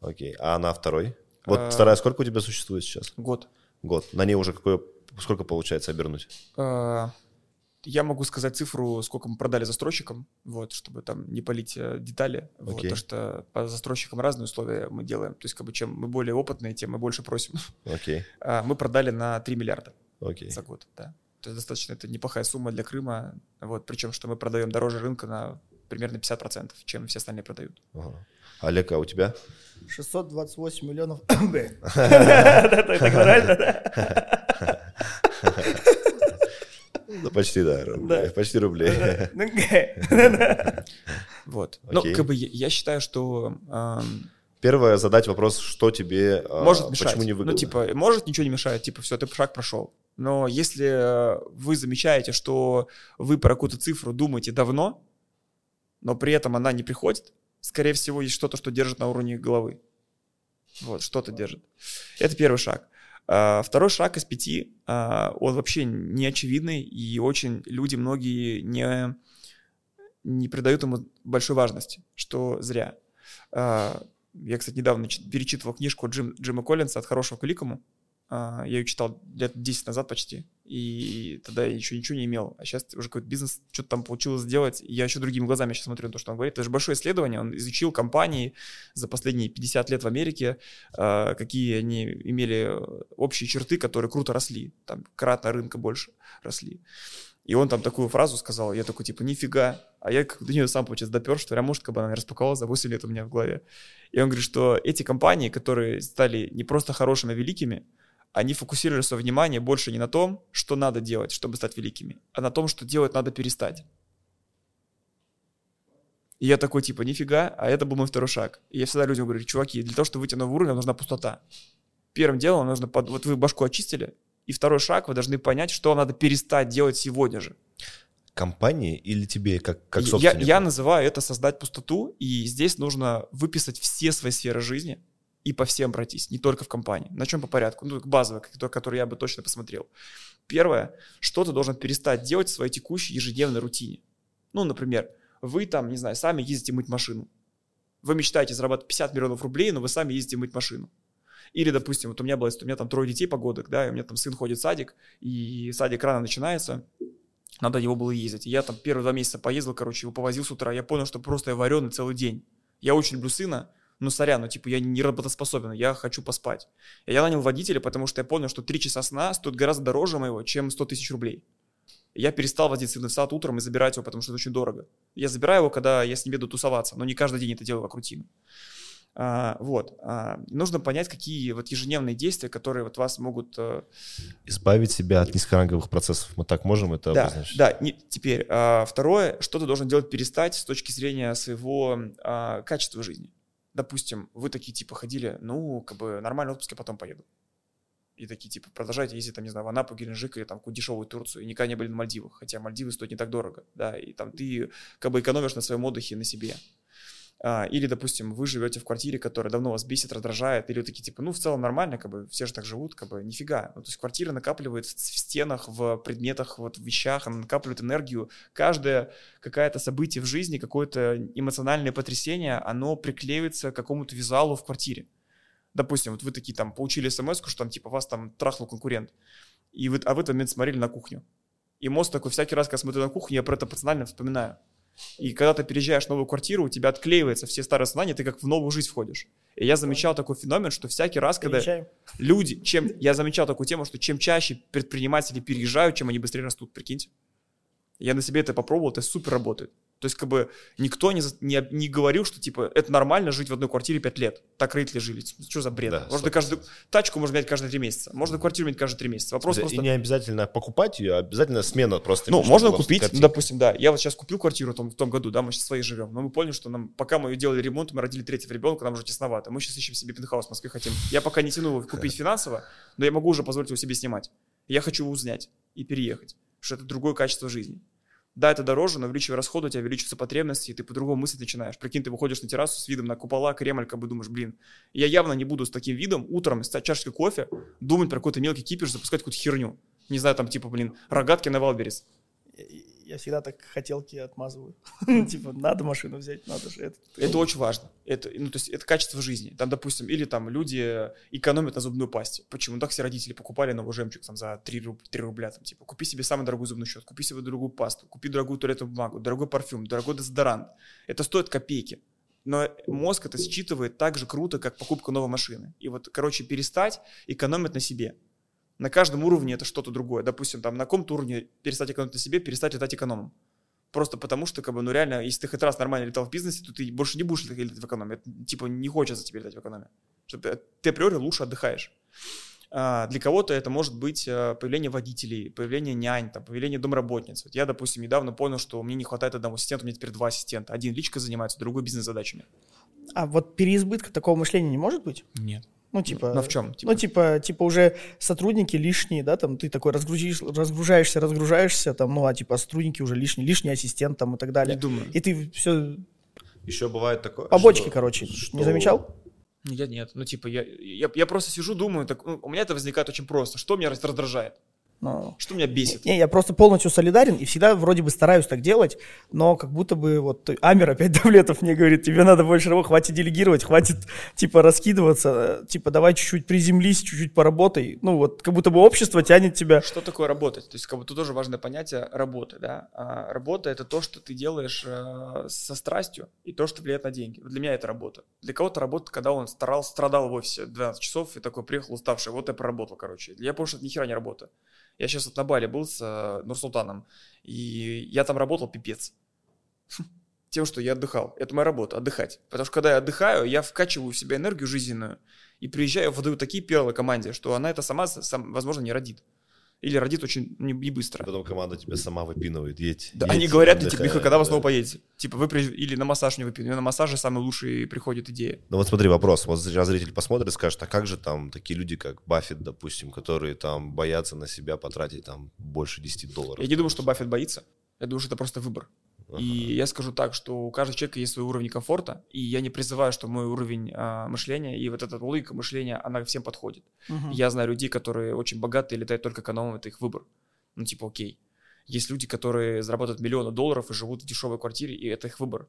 Окей. А на второй? Вот А, вторая сколько у тебя существует сейчас? Год. Год. На ней уже какое... Сколько получается обернуть? А, Я могу сказать цифру, сколько мы продали застройщикам, вот, чтобы там не полить э, детали, вот, Окей. то что по застройщикам разные условия мы делаем, то есть как бы чем мы более опытные, тем мы больше просим. Окей. А, Мы продали на 3 миллиарда Окей. за год, да. То есть достаточно, это неплохая сумма для Крыма, вот, причем, что мы продаем дороже рынка на примерно 50%, чем все остальные продают. Ага. Олег, а у тебя? 628 миллионов. Это так правильно, да? Ну, почти, да. Почти рублей. Ну. Вот. Ну, как бы я, считаю, что ам, Первое, задать вопрос, что тебе, а, может мешать. почему не выгодно. Ну, типа, может ничего не мешает, типа, все, ты шаг прошел. Но если э, вы замечаете, что вы про какую-то цифру думаете давно, но при этом она не приходит, скорее всего, есть что-то, что держит на уровне головы. Вот, что-то держит. Это первый шаг. А, Второй шаг из пяти, а, он вообще не очевидный, и очень люди, многие не, не придают ему большой важности, что зря. Я, кстати, недавно чит- перечитывал книжку Джим, Джима Коллинса «От хорошего к великому». А, Я ее читал лет 10 назад почти, и тогда я еще ничего не имел. А сейчас уже какой-то бизнес, что-то там получилось сделать. Я еще другими глазами сейчас смотрю на то, что он говорит. Это же большое исследование. Он изучил компании за последние 50 лет в Америке, а, какие они имели общие черты, которые круто росли. Там кратно рынка больше росли. И он там такую фразу сказал, я такой, типа, нифига. А я как до нее сам, получается, допер, что рамушка бы она распаковала за 8 лет у меня в голове. И он говорит, что эти компании, которые стали не просто хорошими, а великими, они фокусировали свое внимание больше не на том, что надо делать, чтобы стать великими, а на том, что делать надо перестать. И я такой, типа, нифига, а это был мой второй шаг. И я всегда людям говорю, чуваки, для того, чтобы выйти на новый уровень, нужна пустота. Первым делом нужно, под... вот вы башку очистили, и второй шаг, вы должны понять, что надо перестать делать сегодня же. Компании или тебе как, как Я, собственнику? я называю это создать пустоту, и здесь нужно выписать все свои сферы жизни и по всем пройтись, не только в компании. На чем по порядку? Ну, базовые, которые которые я бы точно посмотрел. Первое, что ты должен перестать делать в своей текущей ежедневной рутине. Ну, например, вы там, не знаю, сами ездите мыть машину. Вы мечтаете зарабатывать 50 миллионов рублей, но вы сами ездите мыть машину. Или, допустим, вот у меня было, у меня там трое детей погодок, да, и у меня там сын ходит в садик, и садик рано начинается, надо его было ездить. И я там первые два месяца поездил, короче, его повозил с утра, я понял, что просто я вареный целый день. Я очень люблю сына, но сорян, ну типа я не работоспособен, я хочу поспать. И я нанял водителя, потому что я понял, что три часа сна стоит гораздо дороже моего, чем 100 тысяч рублей. Я перестал возить сына в сад утром и забирать его, потому что это очень дорого. Я забираю его, когда я с ним еду тусоваться, но не каждый день это делаю как рутину. А, вот. А, нужно понять, какие вот ежедневные действия, которые вот вас могут э, Избавить себя от низкоранговых процессов. Мы так можем это да, обозначить? да. Не, теперь а, второе, что ты должен делать перестать с точки зрения своего качества жизни. Допустим, вы такие типа ходили, ну, как бы нормальный отпуск, я потом поеду. И такие, типа, продолжайте ездить, там, не знаю, в Анапу, Геленджик или там какую дешевую Турцию, и никогда не были на Мальдивах, хотя Мальдивы стоят не так дорого, да, и там ты как бы экономишь на своем отдыхе, на себе. А, или, допустим, вы живете в квартире, которая давно вас бесит, раздражает, или вы такие, типа, ну, в целом нормально, как бы, все же так живут, как бы, нифига. Ну, то есть квартира накапливает в стенах, в предметах, вот в вещах, она накапливает энергию. Каждое какое-то событие в жизни, какое-то эмоциональное потрясение, оно приклеивается к какому-то визуалу в квартире. Допустим, вот вы такие там получили смс что там, типа, вас там трахнул конкурент, и вы, а вы в этот момент смотрели на кухню. И мозг такой, всякий раз, когда смотрю на кухню, я про это эмоционально вспоминаю. И когда ты переезжаешь в новую квартиру, у тебя отклеивается все старые знания, ты как в новую жизнь входишь. И я замечал такой феномен, что всякий раз, когда Переезжаем. люди, чем я замечал такую тему, что чем чаще предприниматели переезжают, чем они быстрее растут, прикиньте. Я на себе это попробовал, это супер работает. То есть, как бы, никто не, не, не говорил, что, типа, это нормально жить в одной квартире 5 лет. Так родители жили. Что за бред? Да, можно 100%. каждую... Тачку можно менять каждые 3 месяца. Можно квартиру менять каждые 3 месяца. Вопрос И просто... не обязательно покупать ее, а обязательно смена просто. Ну, можно купить, ну, допустим, да. Я вот сейчас купил квартиру в том, в том году, да, мы сейчас свои живем. Но мы поняли, что нам, пока мы делали ремонт, мы родили третьего ребенка, нам уже тесновато. Мы сейчас ищем себе пентхаус в Москве хотим. Я пока не тяну его купить финансово, но я могу уже позволить его себе снимать. Я хочу его снять и переехать, что это другое качество жизни. Да, это дороже, но увеличивая расходы, у тебя увеличиваются потребности, и ты по-другому мыслить начинаешь. Прикинь, ты выходишь на террасу с видом на купола, Кремль, как бы думаешь, блин, я явно не буду с таким видом утром с чашечкой кофе думать про какой-то мелкий кипиш, запускать какую-то херню. Не знаю, там типа, блин, рогатки на Wildberries. Я- всегда так хотелки отмазываю. Типа, надо машину взять, надо же это. Это очень важно. Это, ну, то есть это качество жизни. Там, допустим, или там люди экономят на зубную пасте. Почему? Ну, Так все родители покупали новый жемчуг там, за 3, руб- 3 рубля. Там, типа, купи себе самую дорогую зубную щетку, купи себе дорогую пасту, купи дорогую туалетную бумагу, дорогой парфюм, дорогой дезодорант. Это стоит копейки. Но мозг это считывает так же круто, как покупка новой машины. И вот, короче, перестать экономить на себе. На каждом уровне это что-то другое. Допустим, там на каком-то уровне перестать экономить на себе, перестать летать экономом. Просто потому что, как бы, ну реально, если ты хоть раз нормально летал в бизнесе, то ты больше не будешь летать в экономе. Это, типа, не хочется тебе летать в экономе. Что ты, ты априори лучше отдыхаешь. А, для кого-то это может быть а, появление водителей, появление нянь, там, появление домработниц. Вот я, допустим, недавно понял, что мне не хватает одного ассистента, у меня теперь два ассистента. Один личка занимается, другой бизнес-задачами. А вот переизбытка такого мышления не может быть? Нет. Ну, типа... Но в чем? Ну, типа, типа уже сотрудники лишние, да, там ты такой разгрузишь, разгружаешься, разгружаешься, там, ну, а типа сотрудники уже лишние, лишний ассистент там и так не далее. думаю. И ты все Еще бывает такое. побочки, что- короче, что- не замечал? Я нет. Ну, типа, я, я, я просто сижу, думаю, так, ну, у меня это возникает очень просто. Что меня раз- раздражает? Ну, Что меня бесит? Не, я просто полностью солидарен и всегда вроде бы стараюсь так делать, но как будто бы вот Амир опять Давлетов мне говорит, тебе надо больше работать, хватит делегировать, хватит типа раскидываться, э, типа давай чуть-чуть приземлись, чуть-чуть поработай. Ну вот как будто бы общество тянет тебя. Что такое работать? То есть, как тут тоже важное понятие работы, да. А работа это то, что ты делаешь э, со страстью и то, что влияет на деньги. Для меня это работа. Для кого-то работа, когда он старал, страдал в офисе 12 часов и такой приехал уставший, вот я проработал, короче. Я понял, что это ни хера не работа. Я сейчас вот на Бали был с э, Нурсултаном, и я там работал пипец. Тем, что я отдыхал. Это моя работа, отдыхать. Потому что когда я отдыхаю, я вкачиваю в себя энергию жизненную и приезжаю, выдаю такие перлы команде, что она это сама, сам, возможно, не родит. Или родит очень не, не быстро. Потом команда тебя сама выпинывает, едь. Да, едь, они говорят, отдыхай, типа, «Миха, когда вы да. снова поедете? Типа, вы приезж- или на массаж не выпьете. На массаже самый лучший приходит идея. Ну вот смотри, вопрос. Вот зритель посмотрит и скажет, а как же там такие люди, как Баффет, допустим, которые там боятся на себя потратить там больше 10 долларов? Я не думаю, что Баффет боится. Я думаю, что это просто выбор. И я скажу так, что у каждого человека есть свой уровень комфорта, и я не призываю, что мой уровень а, мышления и вот эта логика мышления, она всем подходит. Мгм. Я знаю людей, которые очень богатые, летают только экономом, это их выбор. Ну, типа, окей. Есть люди, которые зарабатывают миллионы долларов и живут в дешевой квартире, и это их выбор.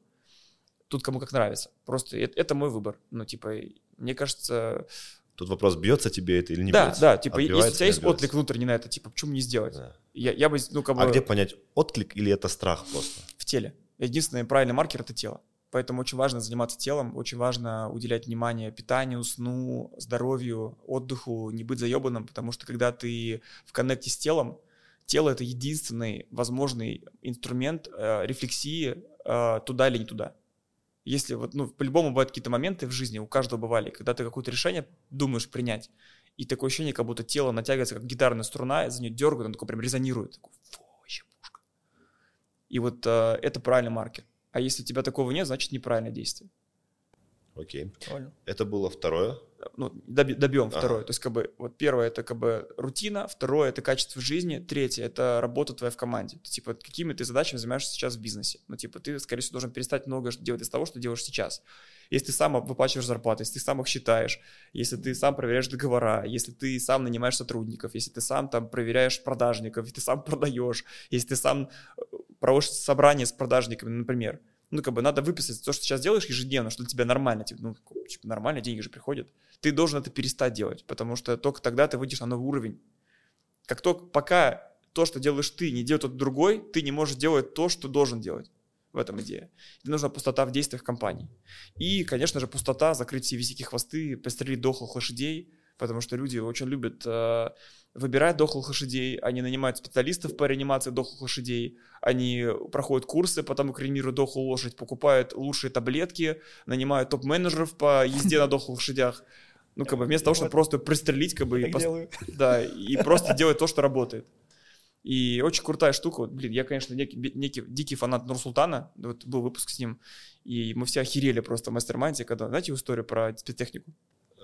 Тут кому как нравится. Просто это, это мой выбор. Ну, типа, мне кажется... Тут вопрос, бьется тебе это или не да, бьется? да, типа, если у Отбивается тебя есть отбивается? отклик внутренний на это, типа, почему не сделать? Да. Я, я бы, ну, как бы... А где понять, отклик или это страх просто? В теле. Единственный правильный маркер это тело. Поэтому очень важно заниматься телом, очень важно уделять внимание питанию, сну, здоровью, отдыху, не быть заебанным, потому что когда ты в коннекте с телом, тело это единственный возможный инструмент э, рефлексии э, туда или не туда. Если вот, ну, по-любому бывают какие-то моменты в жизни, у каждого бывали, когда ты какое-то решение думаешь принять, и такое ощущение, как будто тело натягивается, как гитарная струна, за нее дергают, он такой прям резонирует. Такой, «Фу. И вот э, это правильный маркер. А если у тебя такого нет, значит неправильное действие. Окей. Понял. Это было второе. Ну, доби- добьем Ага. второе. То есть, как бы, вот первое это как бы рутина, второе это качество жизни, третье это работа твоя в команде. То, типа, какими ты задачами занимаешься сейчас в бизнесе. Ну, типа, ты, скорее всего, должен перестать много делать из того, что делаешь сейчас. Если ты сам выплачиваешь зарплаты, если ты сам их считаешь, если ты сам проверяешь договора, если ты сам нанимаешь сотрудников, если ты сам там проверяешь продажников, если ты сам продаешь, если ты сам э, проводишь собрание с продажниками, например. Ну, как бы надо выписать то, что сейчас делаешь ежедневно, что для тебя нормально. Типа, ну, типа, нормально, деньги же приходят. Ты должен это перестать делать, потому что только тогда ты выйдешь на новый уровень. Как только, пока то, что делаешь ты, не делает тот другой, ты не можешь делать то, что должен делать. В этом идея. И нужна пустота в действиях компании. И, конечно же, пустота, закрыть все висяки хвосты, пристрелить дохлых лошадей, потому что люди очень любят э, выбирать дохлых лошадей, они нанимают специалистов по реанимации дохлых лошадей, они проходят курсы, потом кремируют дохлую лошадь, покупают лучшие таблетки, нанимают топ-менеджеров по езде на дохлых лошадях. Ну, как бы вместо того, чтобы просто пристрелить, как бы, и, пос... да, и просто делать то, что работает. И очень крутая штука. Вот, блин, я, конечно, некий, некий дикий фанат Нурсултана. Вот был выпуск с ним. И мы все охерели просто в мастер когда, знаете историю про спецтехнику?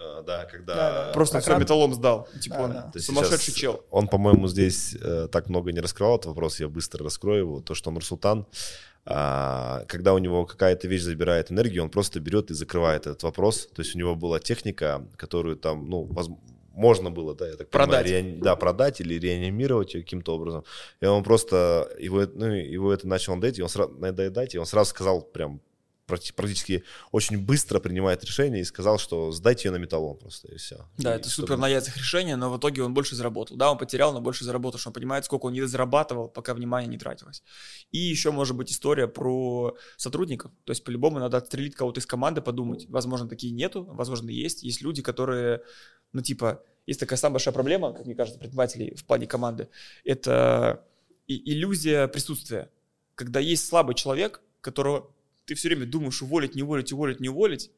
А, да, когда... Да, да. Просто все металлом сдал. Типа да, он да. сумасшедший чел. Он, по-моему, здесь э, так много не раскрывал этот вопрос, я быстро раскрою его. То, что Нурсултан, э, когда у него какая-то вещь забирает энергию, он просто берет и закрывает этот вопрос. То есть у него была техника, которую там, ну, возможно, можно было, да, я так продать. понимаю, реани... да, продать или реанимировать ее каким-то образом. И он просто, его, ну, его это начал надоедать, и он сразу, надоедать, и он сразу сказал прям практически очень быстро принимает решение и сказал, что сдайте ее на металлон просто, и все. Да, и это супер на яйцах решение, но в итоге он больше заработал. Да, он потерял, но больше заработал, что он понимает, сколько он не зарабатывал, пока внимание не тратилось. И еще может быть история про сотрудников. То есть по-любому надо отстрелить кого-то из команды, подумать. Возможно, такие нету, возможно, есть. Есть люди, которые, ну типа, есть такая самая большая проблема, как мне кажется, предпринимателей в плане команды. Это иллюзия присутствия. Когда есть слабый человек, которого ты все время думаешь уволить, не уволить, уволить, не уволить,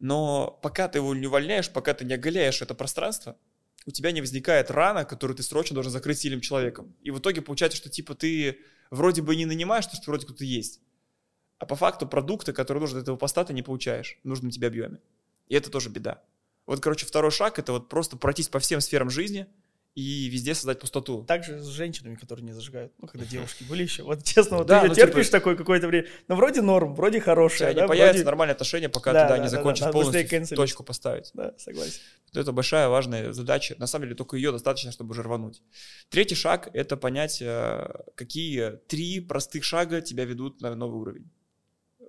но пока ты его не увольняешь, пока ты не оголяешь это пространство, у тебя не возникает рана, которую ты срочно должен закрыть сильным человеком. И в итоге получается, что типа ты вроде бы не нанимаешь, то, что вроде кто-то есть, а по факту продукты, которые нужны для этого поста, ты не получаешь в нужном тебе объеме. И это тоже беда. Вот, короче, второй шаг — это вот просто пройтись по всем сферам жизни — и везде создать пустоту. Также с женщинами, которые не зажигают. Ну, когда девушки были еще. Вот честно, вот да, ты ну, терпишь типа... такое какое-то время. Ну, вроде норм, вроде хорошее. Да, появятся вроде... нормальные отношения, пока да, ты да, не да, закончишь да, полностью точку поставить. Да, согласен. Это большая важная задача. На самом деле, только ее достаточно, чтобы уже рвануть. Третий шаг — это понять, э, какие три простых шага тебя ведут на новый уровень.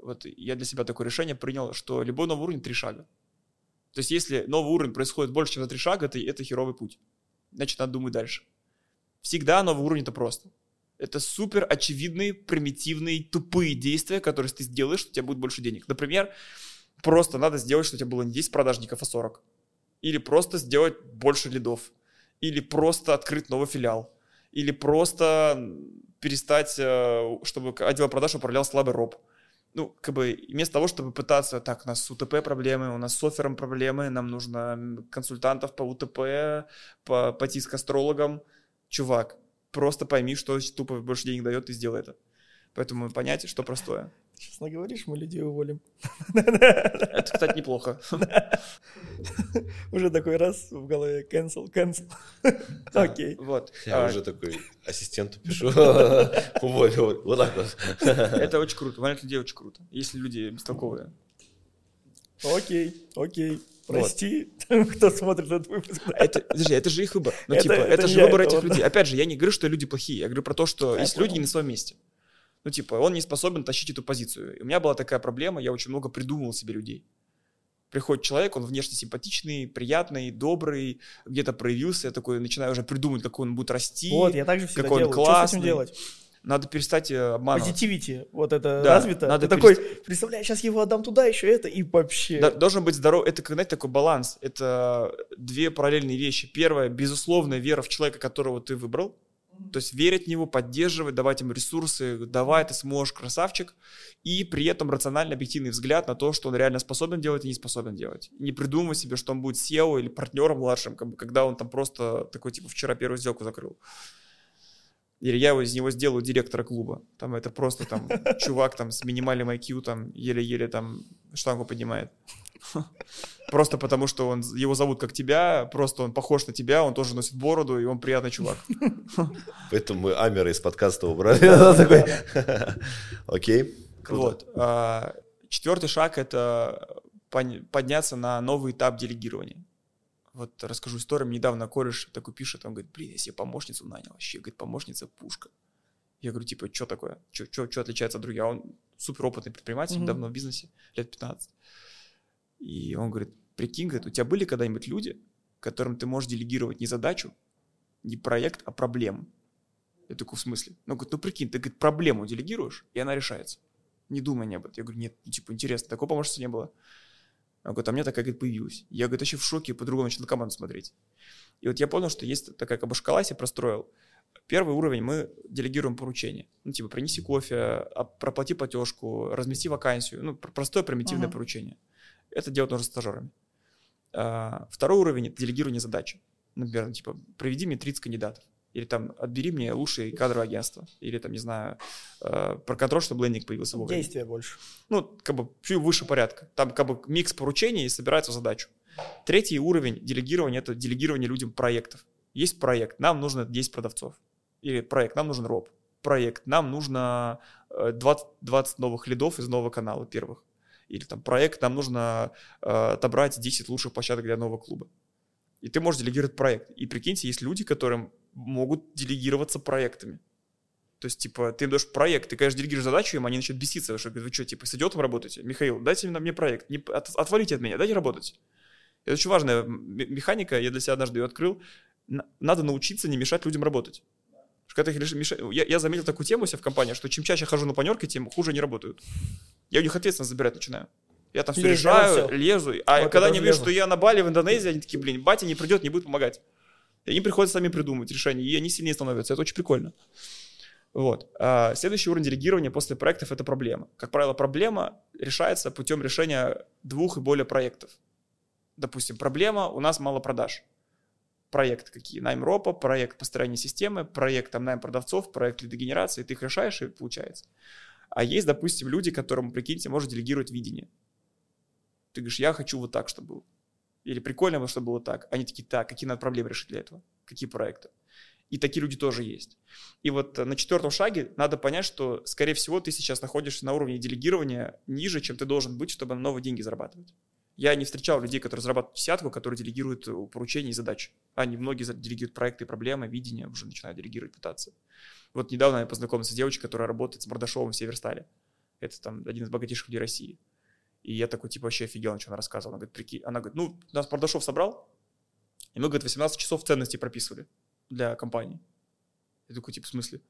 Вот я для себя такое решение принял, что любой новый уровень — три шага. То есть если новый уровень происходит больше, чем за три шага, это, это херовый путь значит, надо думать дальше. Всегда новый уровень это просто. Это супер очевидные, примитивные, тупые действия, которые ты сделаешь, что у тебя будет больше денег. Например, просто надо сделать, что у тебя было не 10 продажников, а 40. Или просто сделать больше лидов. Или просто открыть новый филиал. Или просто перестать, э, чтобы отдел продаж управлял слабый роб ну, как бы вместо того, чтобы пытаться, так, у нас с УТП проблемы, у нас с оффером проблемы, нам нужно консультантов по УТП, по, пойти с астрологом, чувак, просто пойми, что тупо больше денег дает, и сделай это. Поэтому понять, что простое. Сейчас наговоришь, мы людей уволим. Это, кстати, неплохо. Уже такой раз в голове cancel, cancel. Окей. Вот. Я а, уже такой ассистенту пишу. Уволил. Вот так вот. Это очень круто. Увольнять людей очень круто. Если люди бестолковые. Окей, окей. Прости, кто смотрит этот выпуск. Это, подожди, это же их выбор. Ну, типа, это же выбор этих людей. Опять же, я не говорю, что люди плохие. Я говорю про то, что есть люди не на своем месте. Ну, типа, он не способен тащить эту позицию. И у меня была такая проблема, я очень много придумывал себе людей. Приходит человек, он внешне симпатичный, приятный, добрый, где-то проявился, я такой начинаю уже придумать, какой он будет расти, вот, я также всегда какой делаю. он классный. Что с этим делать? Надо перестать э, обманывать. Позитивити, вот это да, развито. Надо Ты перест... такой, представляешь, сейчас его отдам туда, еще это, и вообще. Да, должен быть здоров. Это, как, знаете, такой баланс. Это две параллельные вещи. Первое, безусловная вера в человека, которого ты выбрал. То есть верить в него, поддерживать, давать ему ресурсы, давай, ты сможешь, красавчик. И при этом рациональный, объективный взгляд на то, что он реально способен делать и не способен делать. Не придумывать себе, что он будет SEO или партнером младшим, как бы, когда он там просто такой, типа, вчера первую сделку закрыл. Или я из него сделаю директора клуба. Там это просто там чувак там с минимальным IQ там еле-еле там штангу поднимает. Просто потому, что он, его зовут как тебя, просто он похож на тебя, он тоже носит бороду, и он приятный чувак. Поэтому мы Амера из подкаста убрали. Окей, Вот. А, четвертый шаг — это подняться на новый этап делегирования. Вот расскажу историю. Недавно кореш такой пишет, он говорит, блин, я себе помощницу нанял. Вообще, говорит, помощница пушка. Я говорю, типа, что такое? Что отличается от других? А он суперопытный предприниматель, mm-hmm. давно в бизнесе, лет 15. И он говорит, прикинь, говорит, у тебя были когда-нибудь люди, которым ты можешь делегировать не задачу, не проект, а проблему? Я такой, в смысле? Ну, говорит, ну прикинь, ты говорит, проблему делегируешь, и она решается. Не думай об этом. Я говорю, нет, ну, типа, интересно, такого помощницы не было. Он говорит, а мне такая, говорит, появилась. Я, говорит, вообще в шоке, по-другому начал на команду смотреть. И вот я понял, что есть такая как бы шкала, я простроил. Первый уровень мы делегируем поручение. Ну, типа, принеси кофе, проплати платежку, размести вакансию. Ну, простое примитивное uh-huh. поручение. Это делать нужно стажерами. А, второй уровень — это делегирование задачи. Например, типа, приведи мне 30 кандидатов. Или там, отбери мне лучшие кадровое агентство. Или там, не знаю, э, проконтроль, чтобы лендинг появился вовремя. Действия больше. Ну, как бы, чуть выше порядка. Там как бы микс поручений и собирается в задачу. Третий уровень делегирования — это делегирование людям проектов. Есть проект, нам нужно 10 продавцов. Или проект, нам нужен роб. Проект, нам нужно 20, э, 20 новых лидов из нового канала первых. Или там проект, нам нужно э, отобрать 10 лучших площадок для нового клуба. И ты можешь делегировать проект. И прикиньте, есть люди, которым могут делегироваться проектами. То есть, типа, ты им даешь проект, ты, конечно, делегируешь задачу им, они начнут беситься, что, вы что, типа, с идиотом работаете? Михаил, дайте мне проект, не, от, отвалите от меня, дайте работать. Это очень важная механика, я для себя однажды ее открыл. Надо научиться не мешать людям работать. Когда их мешать... я, я заметил такую тему у себя в компании, что чем чаще хожу на планерки, тем хуже они работают. Я у них ответственность забирать начинаю. Я там все решаю, лезу. А вот когда они видят, что я на Бали в Индонезии, они такие, блин, батя не придет, не будет помогать. И они приходят сами придумывать решения, и они сильнее становятся. Это очень прикольно. Вот. А следующий уровень делегирования после проектов – это проблема. Как правило, проблема решается путем решения двух и более проектов допустим, проблема, у нас мало продаж. Проект какие? Найм ропа, проект построения системы, проект там найм продавцов, проект лидогенерации, ты их решаешь и получается. А есть, допустим, люди, которым, прикиньте, может делегировать видение. Ты говоришь, я хочу вот так, чтобы было. Или прикольно, чтобы было так. Они такие, так, какие надо проблемы решить для этого? Какие проекты? И такие люди тоже есть. И вот на четвертом шаге надо понять, что, скорее всего, ты сейчас находишься на уровне делегирования ниже, чем ты должен быть, чтобы новые деньги зарабатывать. Я не встречал людей, которые зарабатывают десятку, которые делегируют э, поручения и задачи. Они многие делегируют проекты, проблемы, видения, уже начинают делегировать, пытаться. Вот недавно я познакомился с девочкой, которая работает с Бардашовым в Северстале. Это там один из богатейших людей России. И я такой, типа, вообще офигел, что она рассказывала. Она говорит, прикинь, она говорит, ну, нас Бардашов собрал, и мы, говорит, 18 часов ценностей прописывали для компании. Я такой, типа, в смысле?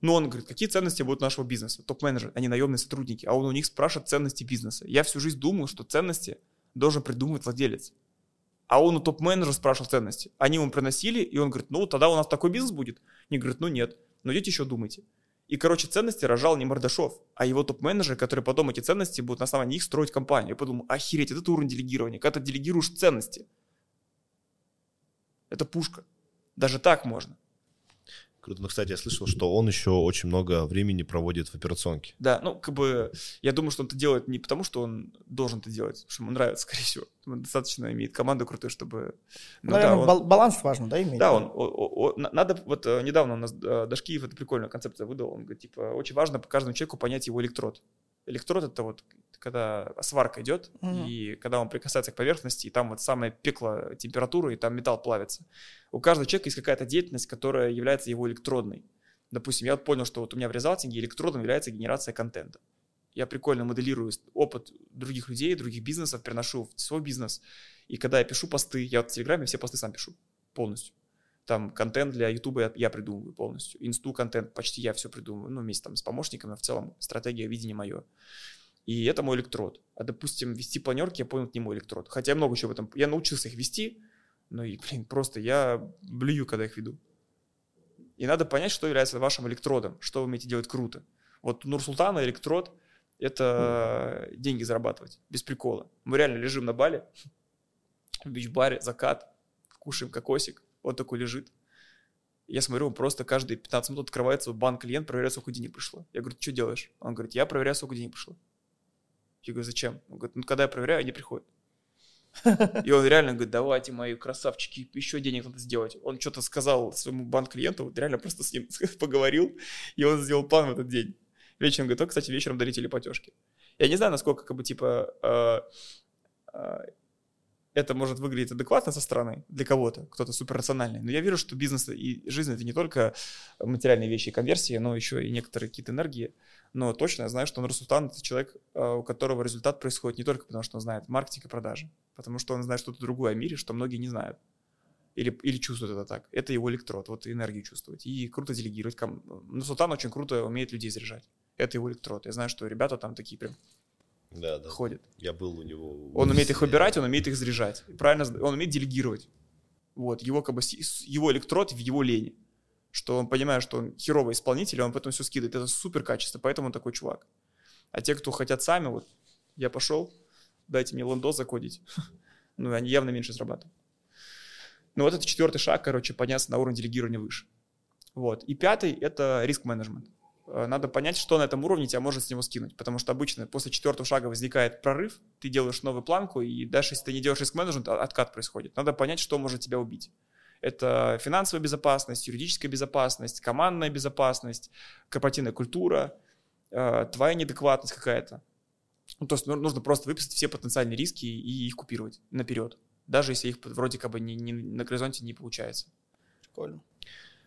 Ну, он говорит, какие ценности будут нашего бизнеса? Топ-менеджер, они наемные сотрудники, а он у них спрашивает ценности бизнеса. Я всю жизнь думал, что ценности – должен придумывать владелец. А он у топ-менеджера спрашивал ценности. Они ему приносили, и он говорит, ну, тогда у нас такой бизнес будет. Они говорят, ну, нет. Но идите еще думайте. И, короче, ценности рожал не Мордашов, а его топ-менеджеры, которые потом эти ценности будут на основании них строить компанию. Я подумал, охереть, это уровень делегирования. Когда ты делегируешь ценности, это пушка. Даже так можно. Круто. Ну, кстати, я слышал, что он еще очень много времени проводит в операционке. Да, ну, как бы, я думаю, что он это делает не потому, что он должен это делать, потому что ему нравится, скорее всего. Он достаточно имеет команду крутую, чтобы... Ну, Наверное, да, он... баланс важно, да, иметь? Да, он, о, о, надо, вот э, недавно у нас э, Дашкиев это прикольную концепцию выдал, он говорит, типа, очень важно по каждому человеку понять его электрод. Электрод — это вот когда сварка идет, угу. и когда он прикасается к поверхности, и там вот самое пекло температуры, и там металл плавится. У каждого человека есть какая-то деятельность, которая является его электродной. Допустим, я вот понял, что вот у меня в резалтинге электродом является генерация контента. Я прикольно моделирую опыт других людей, других бизнесов, переношу в свой бизнес. И когда я пишу посты, я вот в Телеграме все посты сам пишу полностью. Там контент для Ютуба я, придумываю полностью. Инсту контент почти я все придумываю, ну, вместе там с помощниками, в целом стратегия, видение мое. И это мой электрод. А, допустим, вести планерки, я понял, это не мой электрод. Хотя я много чего в этом... Я научился их вести, но и, блин, просто я блюю, когда их веду. И надо понять, что является вашим электродом, что вы умеете делать круто. Вот Нурсултана электрод – это mm. деньги зарабатывать, без прикола. Мы реально лежим на бале, в бич-баре, закат, кушаем кокосик, он такой лежит. Я смотрю, он просто каждые 15 минут открывается банк клиент, проверяет, сколько денег пришло. Я говорю, ты что делаешь? Он говорит, я проверяю, сколько денег пришло. Я говорю, зачем? Он говорит, ну когда я проверяю, они приходят. И он реально говорит, давайте, мои красавчики, еще денег надо сделать. Он что-то сказал своему банк-клиенту, вот реально просто с ним поговорил, и он сделал план в этот день. Вечером говорит, кстати, вечером дарите платежки. Я не знаю, насколько, как бы, типа, э, э, это может выглядеть адекватно со стороны для кого-то, кто-то суперрациональный. Но я верю, что бизнес и жизнь — это не только материальные вещи и конверсии, но еще и некоторые какие-то энергии, но точно я знаю, что Нурсултан — это человек, а, у которого результат происходит не только потому, что он знает маркетинг и продажи, потому что он знает что-то другое о мире, что многие не знают. Или, или чувствуют это так. Это его электрод, вот энергию чувствовать. И круто делегировать. Нурсултан очень круто умеет людей заряжать. это его электрод. Я знаю, что ребята там такие прям Да, да. ходят. Я был у него. Он умеет их выбирать, он умеет их заряжать. Правильно, он умеет делегировать. Вот, его как бы, его электрод в его лени. Что он понимает, что он херовый исполнитель, он потом все скидывает. Это супер качество, поэтому он такой чувак. А те, кто хотят сами, вот, я пошел, дайте мне лендос закодить. Ну, они явно меньше зарабатывают. Ну, вот это четвертый шаг, короче, подняться на уровень делегирования выше. Вот. И пятый – это риск-менеджмент. Э, Надо понять, что на этом уровне тебя может с него скинуть. Потому что обычно после четвертого шага возникает прорыв, ты делаешь новую планку, и даже если ты не делаешь риск-менеджмент, а- откат происходит. Надо понять, что может тебя убить. Это финансовая безопасность, юридическая безопасность, командная безопасность, корпоративная культура, э, твоя неадекватность какая-то. Ну, то есть ну, нужно просто выписать все потенциальные риски и их купировать наперед. Даже если их вроде как бы не- не- на горизонте не получается. Прикольно.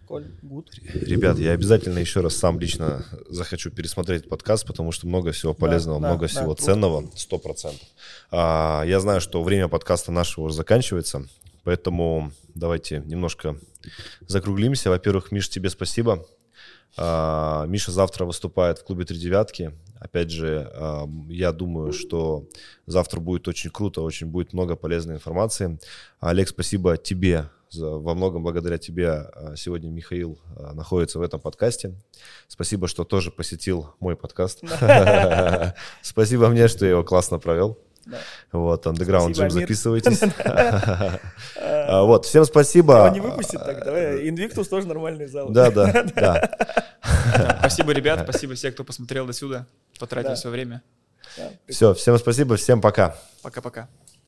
Коль, гуд. Ребят, я обязательно еще раз сам лично захочу пересмотреть подкаст, потому что много всего полезного, да, много да, всего круто. ценного, сто процентов. А, я знаю, что время подкаста нашего уже заканчивается, поэтому давайте немножко закруглимся. Во-первых, Миш, тебе спасибо. А, Миша завтра выступает в клубе «Три девятки». Опять же, а, я думаю, что завтра будет очень круто, очень будет много полезной информации. Олег, спасибо тебе. Во многом благодаря тебе а, сегодня Михаил а, находится в этом подкасте. Спасибо, что тоже посетил мой подкаст. Спасибо мне, что я его классно провел. Да. Вот, Underground Gym, записывайтесь. А, Вот, всем спасибо. Его не выпустит так, давай. Инвиктус тоже нормальный зал. Да, да, да. Спасибо, ребят, спасибо всем, кто посмотрел до сюда, потратил свое время. Все, всем спасибо, всем пока. Пока-пока.